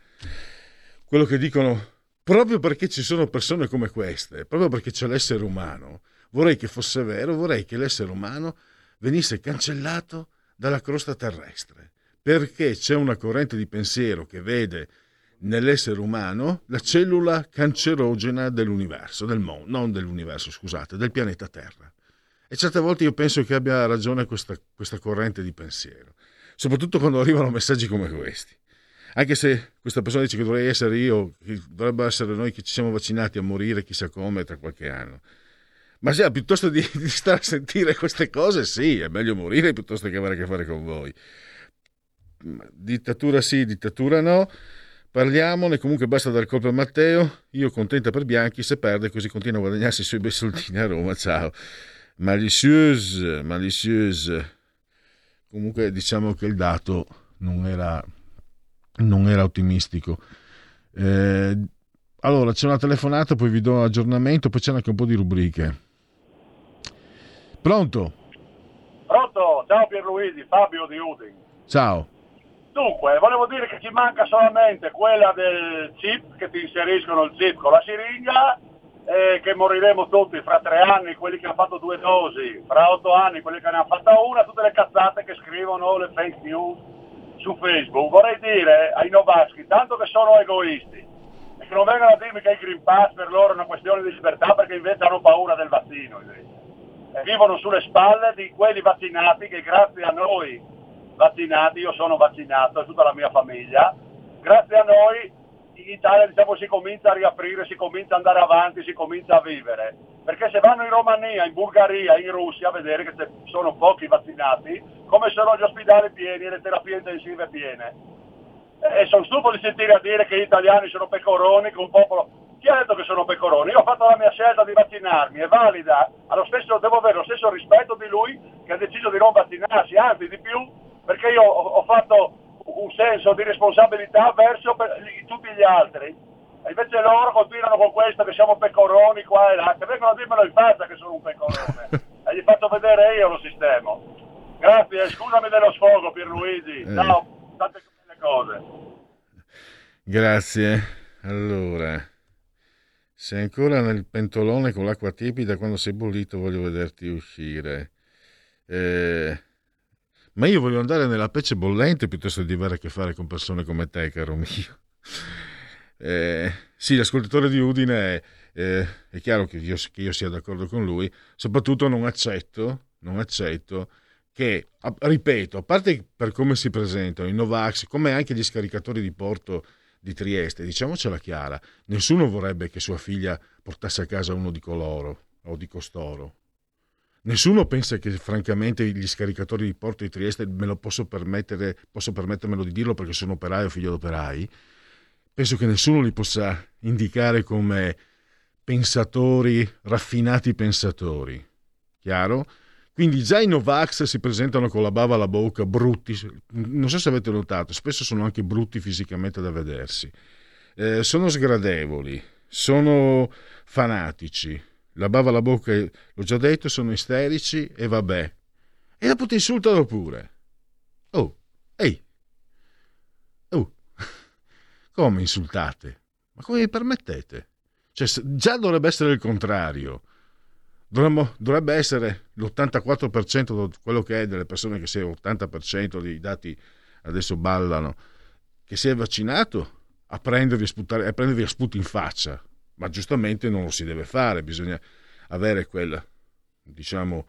quello che dicono proprio perché ci sono persone come queste, proprio perché c'è l'essere umano. Vorrei che fosse vero, vorrei che l'essere umano venisse cancellato dalla crosta terrestre, perché c'è una corrente di pensiero che vede nell'essere umano la cellula cancerogena dell'universo, del mondo, non dell'universo, scusate, del pianeta Terra. E certe volte io penso che abbia ragione questa, questa corrente di pensiero, soprattutto quando arrivano messaggi come questi. Anche se questa persona dice che dovrei essere io, che dovrebbe essere noi che ci siamo vaccinati a morire chissà come tra qualche anno. Ma sì, piuttosto di, di stare a sentire queste cose, sì, è meglio morire piuttosto che avere a che fare con voi. Dittatura sì, dittatura no. Parliamone, comunque basta dare colpo a Matteo. Io contenta per Bianchi, se perde così continua a guadagnarsi i suoi bei soldini a Roma. Ciao. Malicieuse, malicieuse. Comunque diciamo che il dato non era, non era ottimistico. Eh, allora, c'è una telefonata, poi vi do aggiornamento, poi c'è anche un po' di rubriche. Pronto? Pronto, ciao Pierluigi, Fabio di Udin. Ciao. Dunque, volevo dire che ci manca solamente quella del chip, che ti inseriscono il chip con la siringa, e che moriremo tutti fra tre anni, quelli che hanno fatto due dosi, fra otto anni, quelli che ne hanno fatta una, tutte le cazzate che scrivono le fake news su Facebook. Vorrei dire ai Novaschi, tanto che sono egoisti, e che non vengano a dirmi che il Green Pass per loro è una questione di libertà perché invece hanno paura del vaccino. E vivono sulle spalle di quelli vaccinati che grazie a noi vaccinati, io sono vaccinato e tutta la mia famiglia, grazie a noi in Italia diciamo, si comincia a riaprire, si comincia ad andare avanti, si comincia a vivere. Perché se vanno in Romania, in Bulgaria, in Russia a vedere che sono pochi vaccinati, come sono gli ospedali pieni e le terapie intensive piene. E sono stufo di sentire a dire che gli italiani sono pecoroni, che un popolo... Chi ha detto che sono pecoroni? Io ho fatto la mia scelta di vaccinarmi, è valida, stesso, devo avere lo stesso rispetto di lui che ha deciso di non vaccinarsi, anzi di più perché io ho, ho fatto un senso di responsabilità verso tutti gli altri. E invece loro continuano con questo che siamo pecoroni qua e là, che vengono a dirmelo in faccia che sono un pecorone. e gli faccio vedere io lo sistema. Grazie, scusami dello sfogo Pierluigi. Eh. Ciao, tante cose. Grazie. Allora, sei ancora nel pentolone con l'acqua tiepida quando sei bollito voglio vederti uscire. Eh, ma io voglio andare nella pece bollente piuttosto di avere a che fare con persone come te, caro mio. Eh, sì, l'ascoltatore di Udine eh, è chiaro che io, che io, sia d'accordo con lui, soprattutto non accetto, non accetto che, ripeto, a parte per come si presentano i Novax, come anche gli scaricatori di porto di Trieste, diciamocela chiara, nessuno vorrebbe che sua figlia portasse a casa uno di coloro o di costoro Nessuno pensa che francamente gli scaricatori di Porto di Trieste me lo posso permettere, posso permettermelo di dirlo perché sono operaio, figlio d'operai. Penso che nessuno li possa indicare come pensatori, raffinati pensatori. Chiaro? Quindi già i Novax si presentano con la bava alla bocca, brutti. Non so se avete notato, spesso sono anche brutti fisicamente da vedersi. Eh, sono sgradevoli, sono fanatici, la bava alla bocca, l'ho già detto, sono isterici e vabbè. E dopo ti insultano pure. Oh, ehi. Oh, come insultate? Ma come vi permettete? Cioè, già dovrebbe essere il contrario. Dovremmo, dovrebbe essere l'84% di quello che è delle persone che si è 80% dei dati adesso ballano, che si è vaccinato a prendervi a, sputare, a prendervi a sputi in faccia ma giustamente non lo si deve fare, bisogna avere quel, diciamo,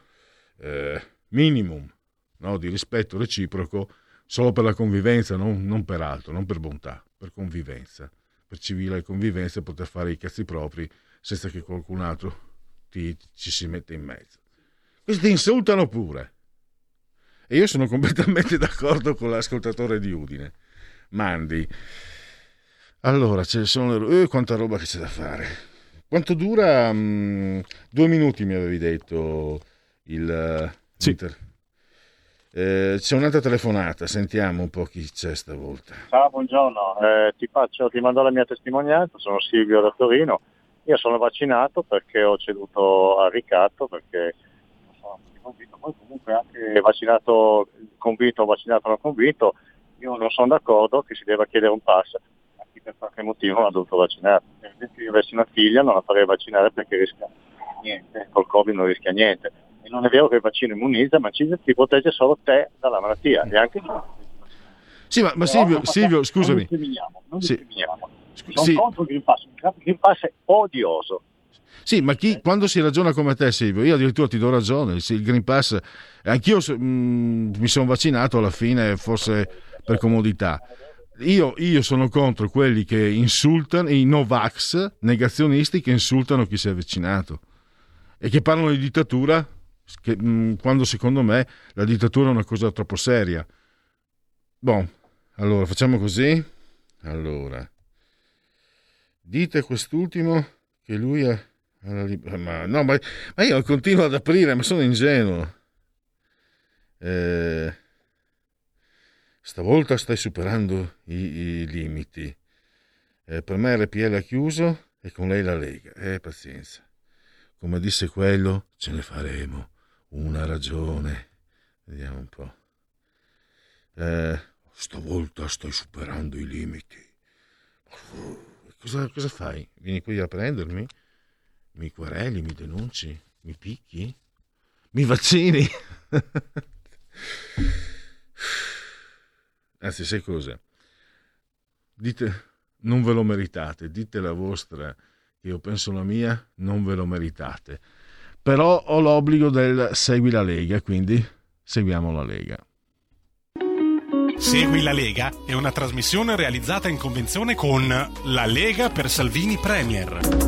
eh, minimum no, di rispetto reciproco solo per la convivenza, non, non, per altro, non per bontà, per convivenza, per civile convivenza poter fare i cazzi propri senza che qualcun altro ti, ci si metta in mezzo. Questi ti insultano pure. E io sono completamente d'accordo con l'ascoltatore di Udine. Mandi. Allora, ce ne sono le... Eh, quanta roba che c'è da fare. Quanto dura? Mm, due minuti mi avevi detto il... Sì. Eh, c'è un'altra telefonata, sentiamo un po' chi c'è stavolta. Ciao, buongiorno, eh, ti, faccio, ti mando la mia testimonianza, sono Silvio da Torino. Io sono vaccinato perché ho ceduto al ricatto, perché sono convinto, poi comunque anche vaccinato, convinto o vaccinato non convinto, io non sono d'accordo che si debba chiedere un pass per qualche motivo non ha dovuto vaccinare. Se io avessi una figlia non la farei vaccinare perché rischia niente, col Covid non rischia niente. E non è vero che il vaccino immunizza, ma ti protegge solo te dalla malattia e anche tu. Sì, ma, ma Silvio, Silvio, scusami. Non discriminiamo, non sì. discriminiamo. sono sì. contro il Green Pass, il Green Pass è odioso. Sì, ma chi, quando si ragiona come te, Silvio, io addirittura ti do ragione, il Green Pass, anch'io mh, mm, mi sono vaccinato alla fine, forse per comodità. Io, io, sono contro quelli che insultano, i Novax, negazionisti che insultano chi si è vaccinato e che parlano di dittatura, che, mm, quando secondo me la dittatura è una cosa troppo seria. Bon, allora facciamo così. Allora, dite quest'ultimo che lui ha ma, no, ma, ma, io continuo ad aprire, ma sono ingenuo. Eh, stavolta stai superando i, i limiti. Eh, per me RPL ha chiuso e con lei la Lega. Eh, pazienza. Come disse quello, ce ne faremo una ragione. Vediamo un po'. Eh, stavolta stai superando i limiti. Cosa, cosa fai? Vieni qui a prendermi? Mi quereli, mi denunci, mi picchi, mi vaccini. Anzi, sai cosa? Dite, non ve lo meritate, dite la vostra, che io penso la mia, non ve lo meritate. Però ho l'obbligo del segui la Lega, quindi seguiamo la Lega. Segui la Lega è una trasmissione realizzata in convenzione con La Lega per Salvini Premier.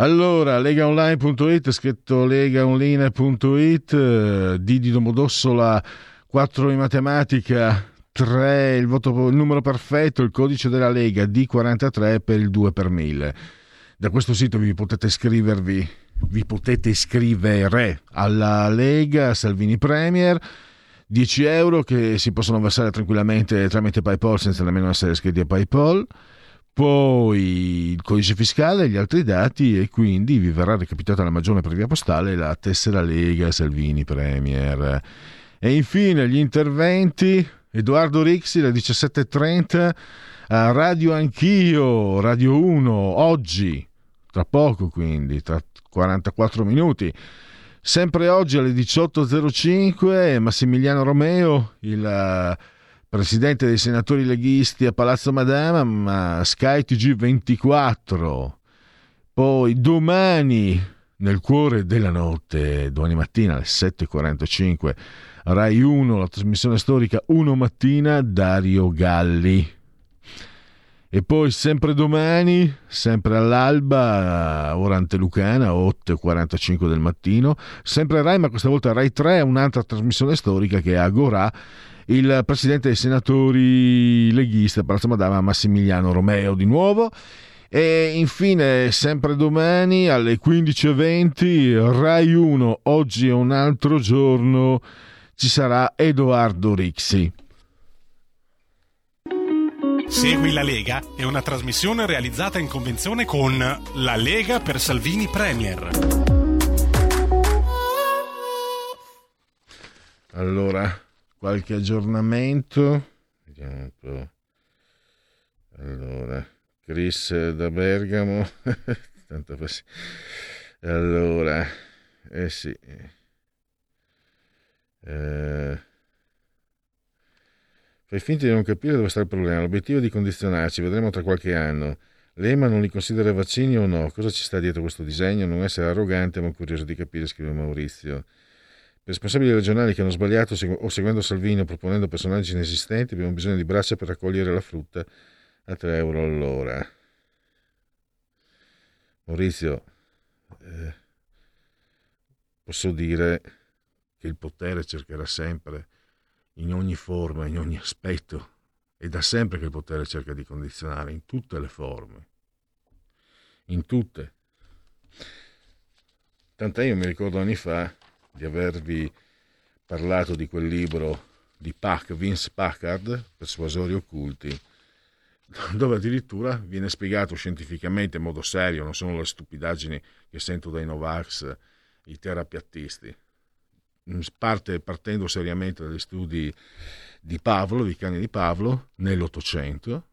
Allora, legaonline.it, scritto legaonline.it, D di Domodossola, 4 in matematica, 3 il, voto, il numero perfetto, il codice della Lega, D43 per il 2 per 1000. Da questo sito vi potete iscrivervi, vi potete iscrivere alla Lega Salvini Premier. 10 euro che si possono versare tranquillamente tramite PayPal senza nemmeno essere iscritti a PayPal poi il codice fiscale e gli altri dati e quindi vi verrà recapitata la maggiore per via postale la tessera Lega Salvini Premier. E infine gli interventi, Edoardo Rixi alle 17.30 a Radio Anch'io, Radio 1, oggi, tra poco quindi, tra 44 minuti. Sempre oggi alle 18.05 Massimiliano Romeo, il presidente dei senatori leghisti a Palazzo Madama, ma Sky TG 24. Poi domani, nel cuore della notte, domani mattina alle 7.45, Rai 1, la trasmissione storica 1 mattina, Dario Galli. E poi sempre domani, sempre all'alba, ora antelucana, 8.45 del mattino, sempre Rai, ma questa volta Rai 3, un'altra trasmissione storica che è Agorà, il presidente dei senatori leghisti a Palazzo Madama, Massimiliano Romeo di nuovo. E infine, sempre domani alle 15.20, Rai 1, oggi è un altro giorno, ci sarà Edoardo Rixi. Segui la Lega è una trasmissione realizzata in convenzione con La Lega per Salvini Premier. Allora, qualche aggiornamento. Allora, Chris da Bergamo. Allora, eh sì. Eh, fai finta di non capire dove sta il problema. L'obiettivo è di condizionarci, vedremo tra qualche anno. L'EMA non li considera vaccini o no? Cosa ci sta dietro questo disegno? Non essere arrogante, ma curioso di capire, scrive Maurizio responsabili regionali che hanno sbagliato o seguendo Salvini o proponendo personaggi inesistenti abbiamo bisogno di braccia per raccogliere la frutta a 3 euro all'ora. Maurizio, eh, posso dire che il potere cercherà sempre, in ogni forma, in ogni aspetto, e da sempre che il potere cerca di condizionare, in tutte le forme, in tutte. Tant'è io mi ricordo anni fa di avervi parlato di quel libro di Pac, Vince Packard, Persuasori occulti, dove addirittura viene spiegato scientificamente in modo serio, non sono le stupidaggini che sento dai Novax, i terapiattisti. Parte partendo seriamente dagli studi di Pavlo, di cani di Pavlo, nell'Ottocento,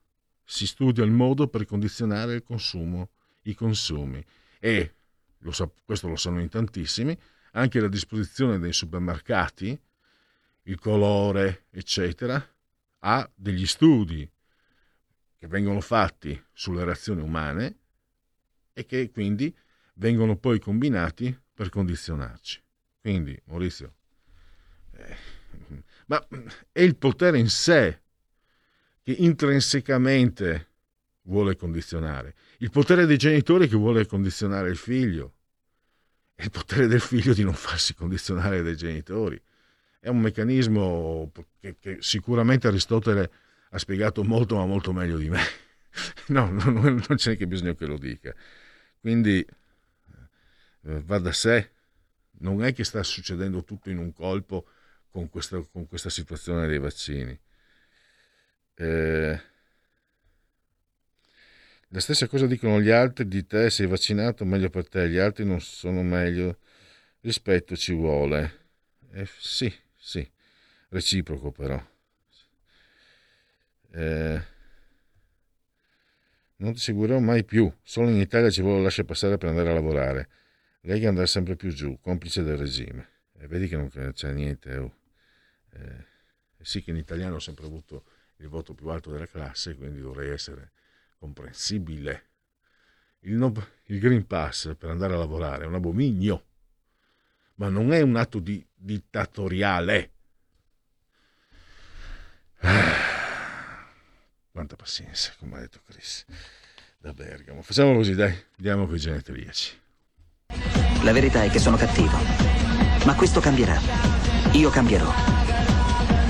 si studia il modo per condizionare il consumo, i consumi. E, lo questo lo sanno in tantissimi, anche la disposizione dei supermercati, il colore, eccetera, ha degli studi che vengono fatti sulle reazioni umane e che quindi vengono poi combinati per condizionarci. Quindi, Maurizio, eh, ma è il potere in sé che intrinsecamente vuole condizionare, il potere dei genitori che vuole condizionare il figlio, è il potere del figlio di non farsi condizionare dai genitori. È un meccanismo che, che sicuramente Aristotele ha spiegato molto ma molto meglio di me. No, no non c'è neanche bisogno che lo dica. Quindi eh, va da sé, non è che sta succedendo tutto in un colpo con questa, con questa situazione dei vaccini. Eh, la stessa cosa dicono gli altri di te, sei vaccinato, meglio per te, gli altri non sono meglio, rispetto ci vuole. Eh, sì, sì, reciproco però. Eh, non ti seguirò mai più, solo in Italia ci vuole lasciare passare per andare a lavorare. Lei che andrà sempre più giù, complice del regime. E vedi che non c'è niente. Oh. Eh, sì che in italiano ho sempre avuto il voto più alto della classe, quindi dovrei essere comprensibile. Il, no, il Green Pass per andare a lavorare è un abominio, ma non è un atto di, dittatoriale. Ah, quanta pazienza, come ha detto Chris da Bergamo. Facciamo così, dai, andiamo con i genetriaci. La verità è che sono cattivo, ma questo cambierà. Io cambierò.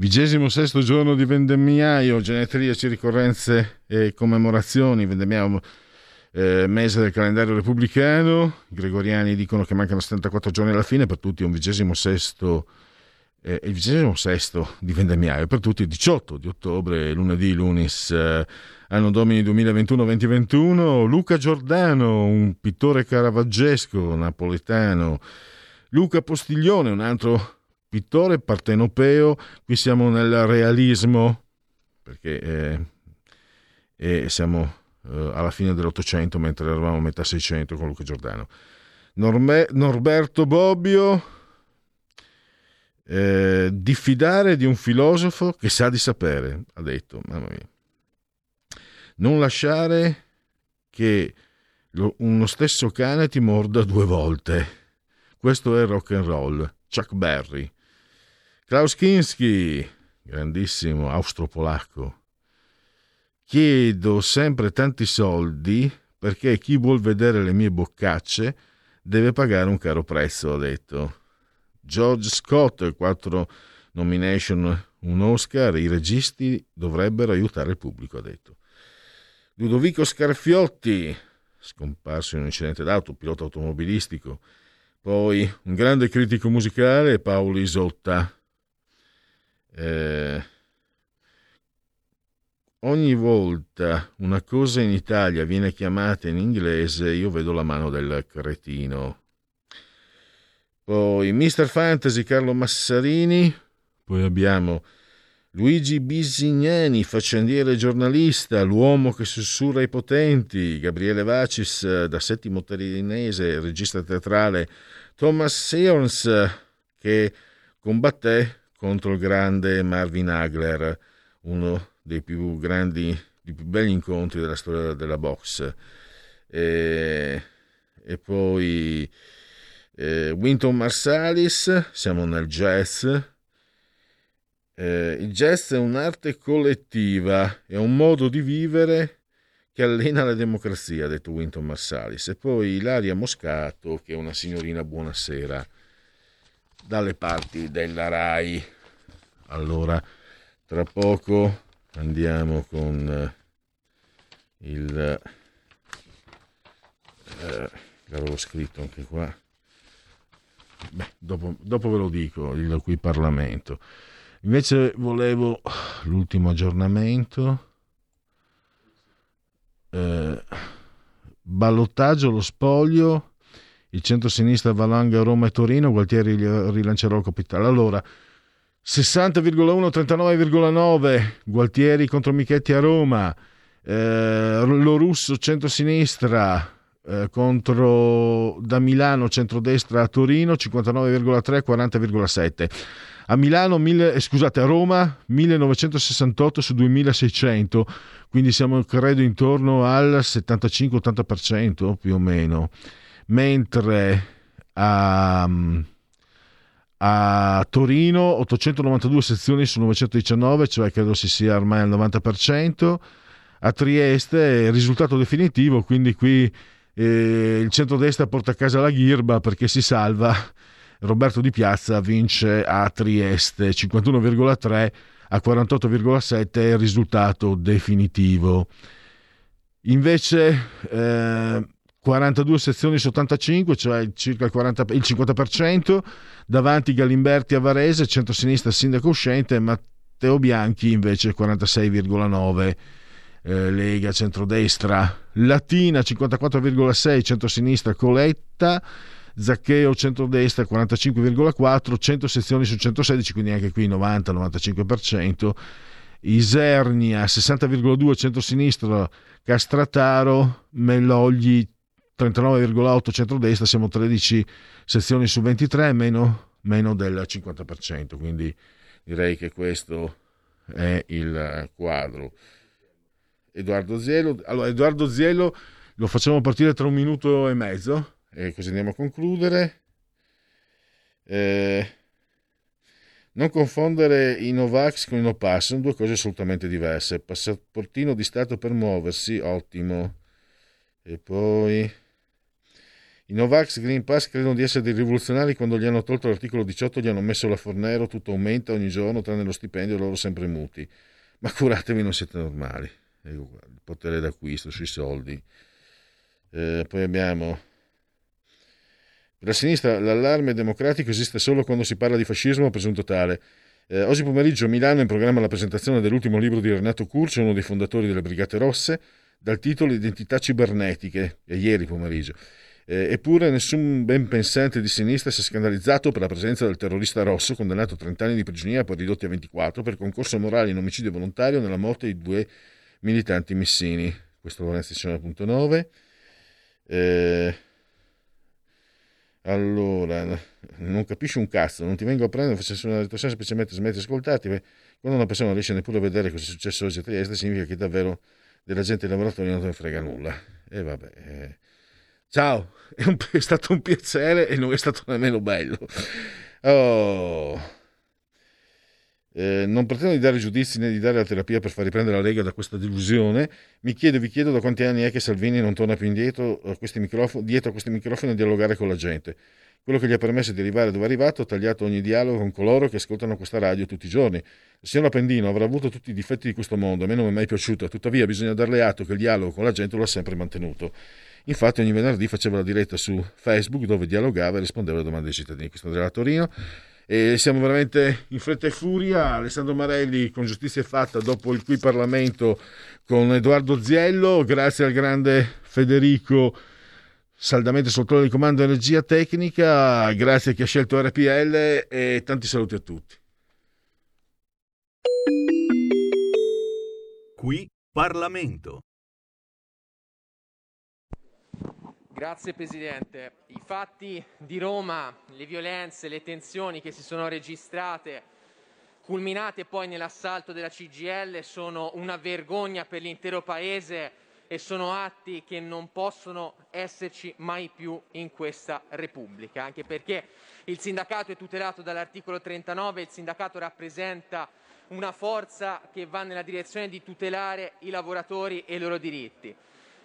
Vigesimo sesto giorno di vendemmiaio, genetriaci, ricorrenze e commemorazioni, vendemmiaio eh, mese del calendario repubblicano, i gregoriani dicono che mancano 74 giorni alla fine, per tutti un vigesimo sesto, eh, il vigesimo sesto di vendemmiaio, per tutti il 18 di ottobre, lunedì, lunis, eh, anno domini 2021-2021, Luca Giordano, un pittore caravaggesco napoletano, Luca Postiglione, un altro pittore partenopeo, qui siamo nel realismo, perché eh, eh, siamo eh, alla fine dell'Ottocento, mentre eravamo a metà Seicento con Luca Giordano. Norme, Norberto Bobbio, eh, diffidare di un filosofo che sa di sapere, ha detto, mamma mia. Non lasciare che lo, uno stesso cane ti morda due volte. Questo è rock and roll. Chuck Berry. Klaus Kinski, grandissimo austro-polacco. Chiedo sempre tanti soldi perché chi vuol vedere le mie boccacce deve pagare un caro prezzo, ha detto. George Scott, quattro nomination, un Oscar, i registi dovrebbero aiutare il pubblico, ha detto. Ludovico Scarfiotti, scomparso in un incidente d'auto, pilota automobilistico. Poi un grande critico musicale, Paolo Isotta, eh, ogni volta una cosa in Italia viene chiamata in inglese, io vedo la mano del cretino. Poi Mr. Fantasy Carlo Massarini, poi abbiamo Luigi Bisignani, faccendiere giornalista, l'uomo che sussurra i potenti, Gabriele Vacis da Settimo Terinese, regista teatrale, Thomas Seons che combatté contro il grande Marvin Hagler, uno dei più grandi, dei più belli incontri della storia della box. E, e poi eh, Winton Marsalis, siamo nel jazz. Eh, il jazz è un'arte collettiva, è un modo di vivere che allena la democrazia, ha detto Winton Marsalis. E poi Ilaria Moscato, che è una signorina buonasera dalle parti della RAI. Allora, tra poco andiamo con eh, il, eh, l'avevo scritto anche qua. Beh, dopo, dopo ve lo dico, il qui Parlamento. Invece volevo l'ultimo aggiornamento. Eh, ballottaggio, lo spoglio, il centro-sinistra Valanga, Roma e Torino, Gualtieri rilancerò il capitale. Allora, 60,1, 39,9, Gualtieri contro Michetti a Roma, eh, lo russo centro-sinistra eh, contro da Milano centrodestra a Torino 59,3 40,7 a Milano, mille, eh, scusate, a Roma 1968 su 2600, quindi siamo credo intorno al 75-80% più o meno, mentre a, a Torino 892 sezioni su 919, cioè credo si sia ormai al 90%, a Trieste risultato definitivo, quindi qui eh, il centrodestra porta a casa la ghirba perché si salva Roberto Di Piazza vince a Trieste 51,3 a 48,7 è il risultato definitivo. Invece eh, 42 sezioni su 85, cioè circa il, 40, il 50%, davanti Galimberti a Varese, centro-sinistra sindaco uscente, Matteo Bianchi invece 46,9 eh, Lega centrodestra, Latina 54,6 centro-sinistra Coletta. Zaccheo centrodestra 45,4, 100 sezioni su 116, quindi anche qui 90-95%. Isernia 60,2 centro-sinistra, Castrataro, Mellogli 39,8 centrodestra, siamo 13 sezioni su 23, meno, meno del 50%, quindi direi che questo è il quadro. Edoardo Ziello, allora Edoardo Ziello lo facciamo partire tra un minuto e mezzo e così andiamo a concludere. Eh, non confondere i Novax con i No Pass, sono due cose assolutamente diverse. Passaportino di Stato per muoversi, ottimo. E poi i Novax Green Pass credono di essere dei rivoluzionari quando gli hanno tolto l'articolo 18, gli hanno messo la Fornero, tutto aumenta ogni giorno, tranne lo stipendio, loro sempre muti. Ma curatevi, non siete normali. Il potere d'acquisto sui soldi. Eh, poi abbiamo per la sinistra l'allarme democratico esiste solo quando si parla di fascismo presunto tale. Eh, oggi pomeriggio a Milano è in programma la presentazione dell'ultimo libro di Renato Curcio, uno dei fondatori delle Brigate Rosse, dal titolo Identità cibernetiche, è ieri pomeriggio. Eh, eppure nessun ben pensante di sinistra si è scandalizzato per la presenza del terrorista rosso, condannato a 30 anni di prigionia poi ridotti a 24 per concorso morale in omicidio volontario nella morte di due militanti missini. Questo Lorenzo 19.9. Eh, allora, non capisci un cazzo, non ti vengo a prendere, facessi una riflessione semplicemente smetti di ascoltarti. Quando una persona non riesce neppure a vedere cosa è successo oggi a Trieste, significa che davvero della gente in laboratorio non te ne frega nulla. E vabbè. Eh. Ciao, è, un, è, stato un piacere e non è stato nemmeno bello. Oh. Eh, non pretendo di dare giudizi né di dare la terapia per far riprendere la Lega da questa delusione. Mi chiedo e vi chiedo da quanti anni è che Salvini non torna più indietro a questi microfoni, dietro a questi microfoni a dialogare con la gente. Quello che gli ha permesso di arrivare dove è arrivato ha tagliato ogni dialogo con coloro che ascoltano questa radio tutti i giorni. Il signor Appendino avrà avuto tutti i difetti di questo mondo, a me non mi è mai piaciuto, tuttavia bisogna darle atto che il dialogo con la gente lo ha sempre mantenuto. Infatti ogni venerdì faceva la diretta su Facebook dove dialogava e rispondeva alle domande dei cittadini. Questo è Andrea Torino. E siamo veramente in fretta e furia. Alessandro Marelli con giustizia fatta dopo il qui Parlamento con Edoardo Ziello, grazie al grande Federico saldamente sotto il comando energia tecnica, grazie a chi ha scelto RPL e tanti saluti a tutti. Qui Parlamento. Grazie Presidente. I fatti di Roma, le violenze, le tensioni che si sono registrate, culminate poi nell'assalto della CGL, sono una vergogna per l'intero Paese e sono atti che non possono esserci mai più in questa Repubblica, anche perché il sindacato è tutelato dall'articolo 39, il sindacato rappresenta una forza che va nella direzione di tutelare i lavoratori e i loro diritti.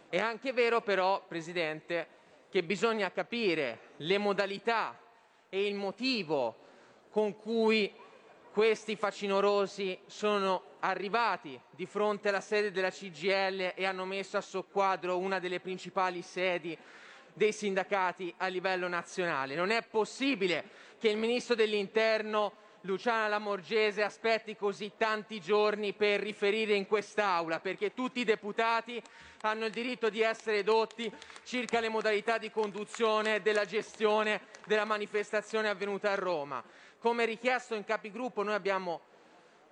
È anche vero però, Presidente, che bisogna capire le modalità e il motivo con cui questi facinorosi sono arrivati di fronte alla sede della CGL e hanno messo a soqquadro una delle principali sedi dei sindacati a livello nazionale. Non è possibile che il Ministro dell'Interno Luciana Lamorgese aspetti così tanti giorni per riferire in quest'Aula, perché tutti i deputati hanno il diritto di essere dotti circa le modalità di conduzione della gestione della manifestazione avvenuta a Roma. Come richiesto in capigruppo noi abbiamo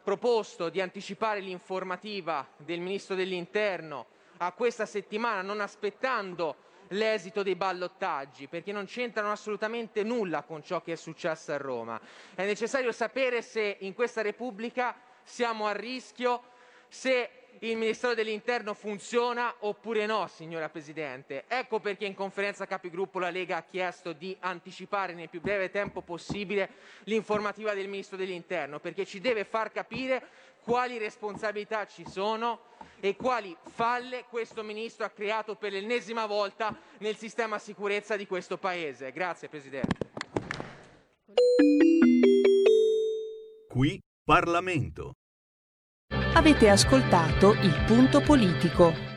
proposto di anticipare l'informativa del Ministro dell'Interno a questa settimana, non aspettando l'esito dei ballottaggi, perché non c'entrano assolutamente nulla con ciò che è successo a Roma. È necessario sapere se in questa Repubblica siamo a rischio, se il Ministero dell'Interno funziona oppure no, signora Presidente. Ecco perché in conferenza capigruppo la Lega ha chiesto di anticipare nel più breve tempo possibile l'informativa del Ministro dell'Interno, perché ci deve far capire quali responsabilità ci sono e quali falle questo Ministro ha creato per l'ennesima volta nel sistema sicurezza di questo Paese. Grazie Presidente. Qui Parlamento. Avete ascoltato il punto politico.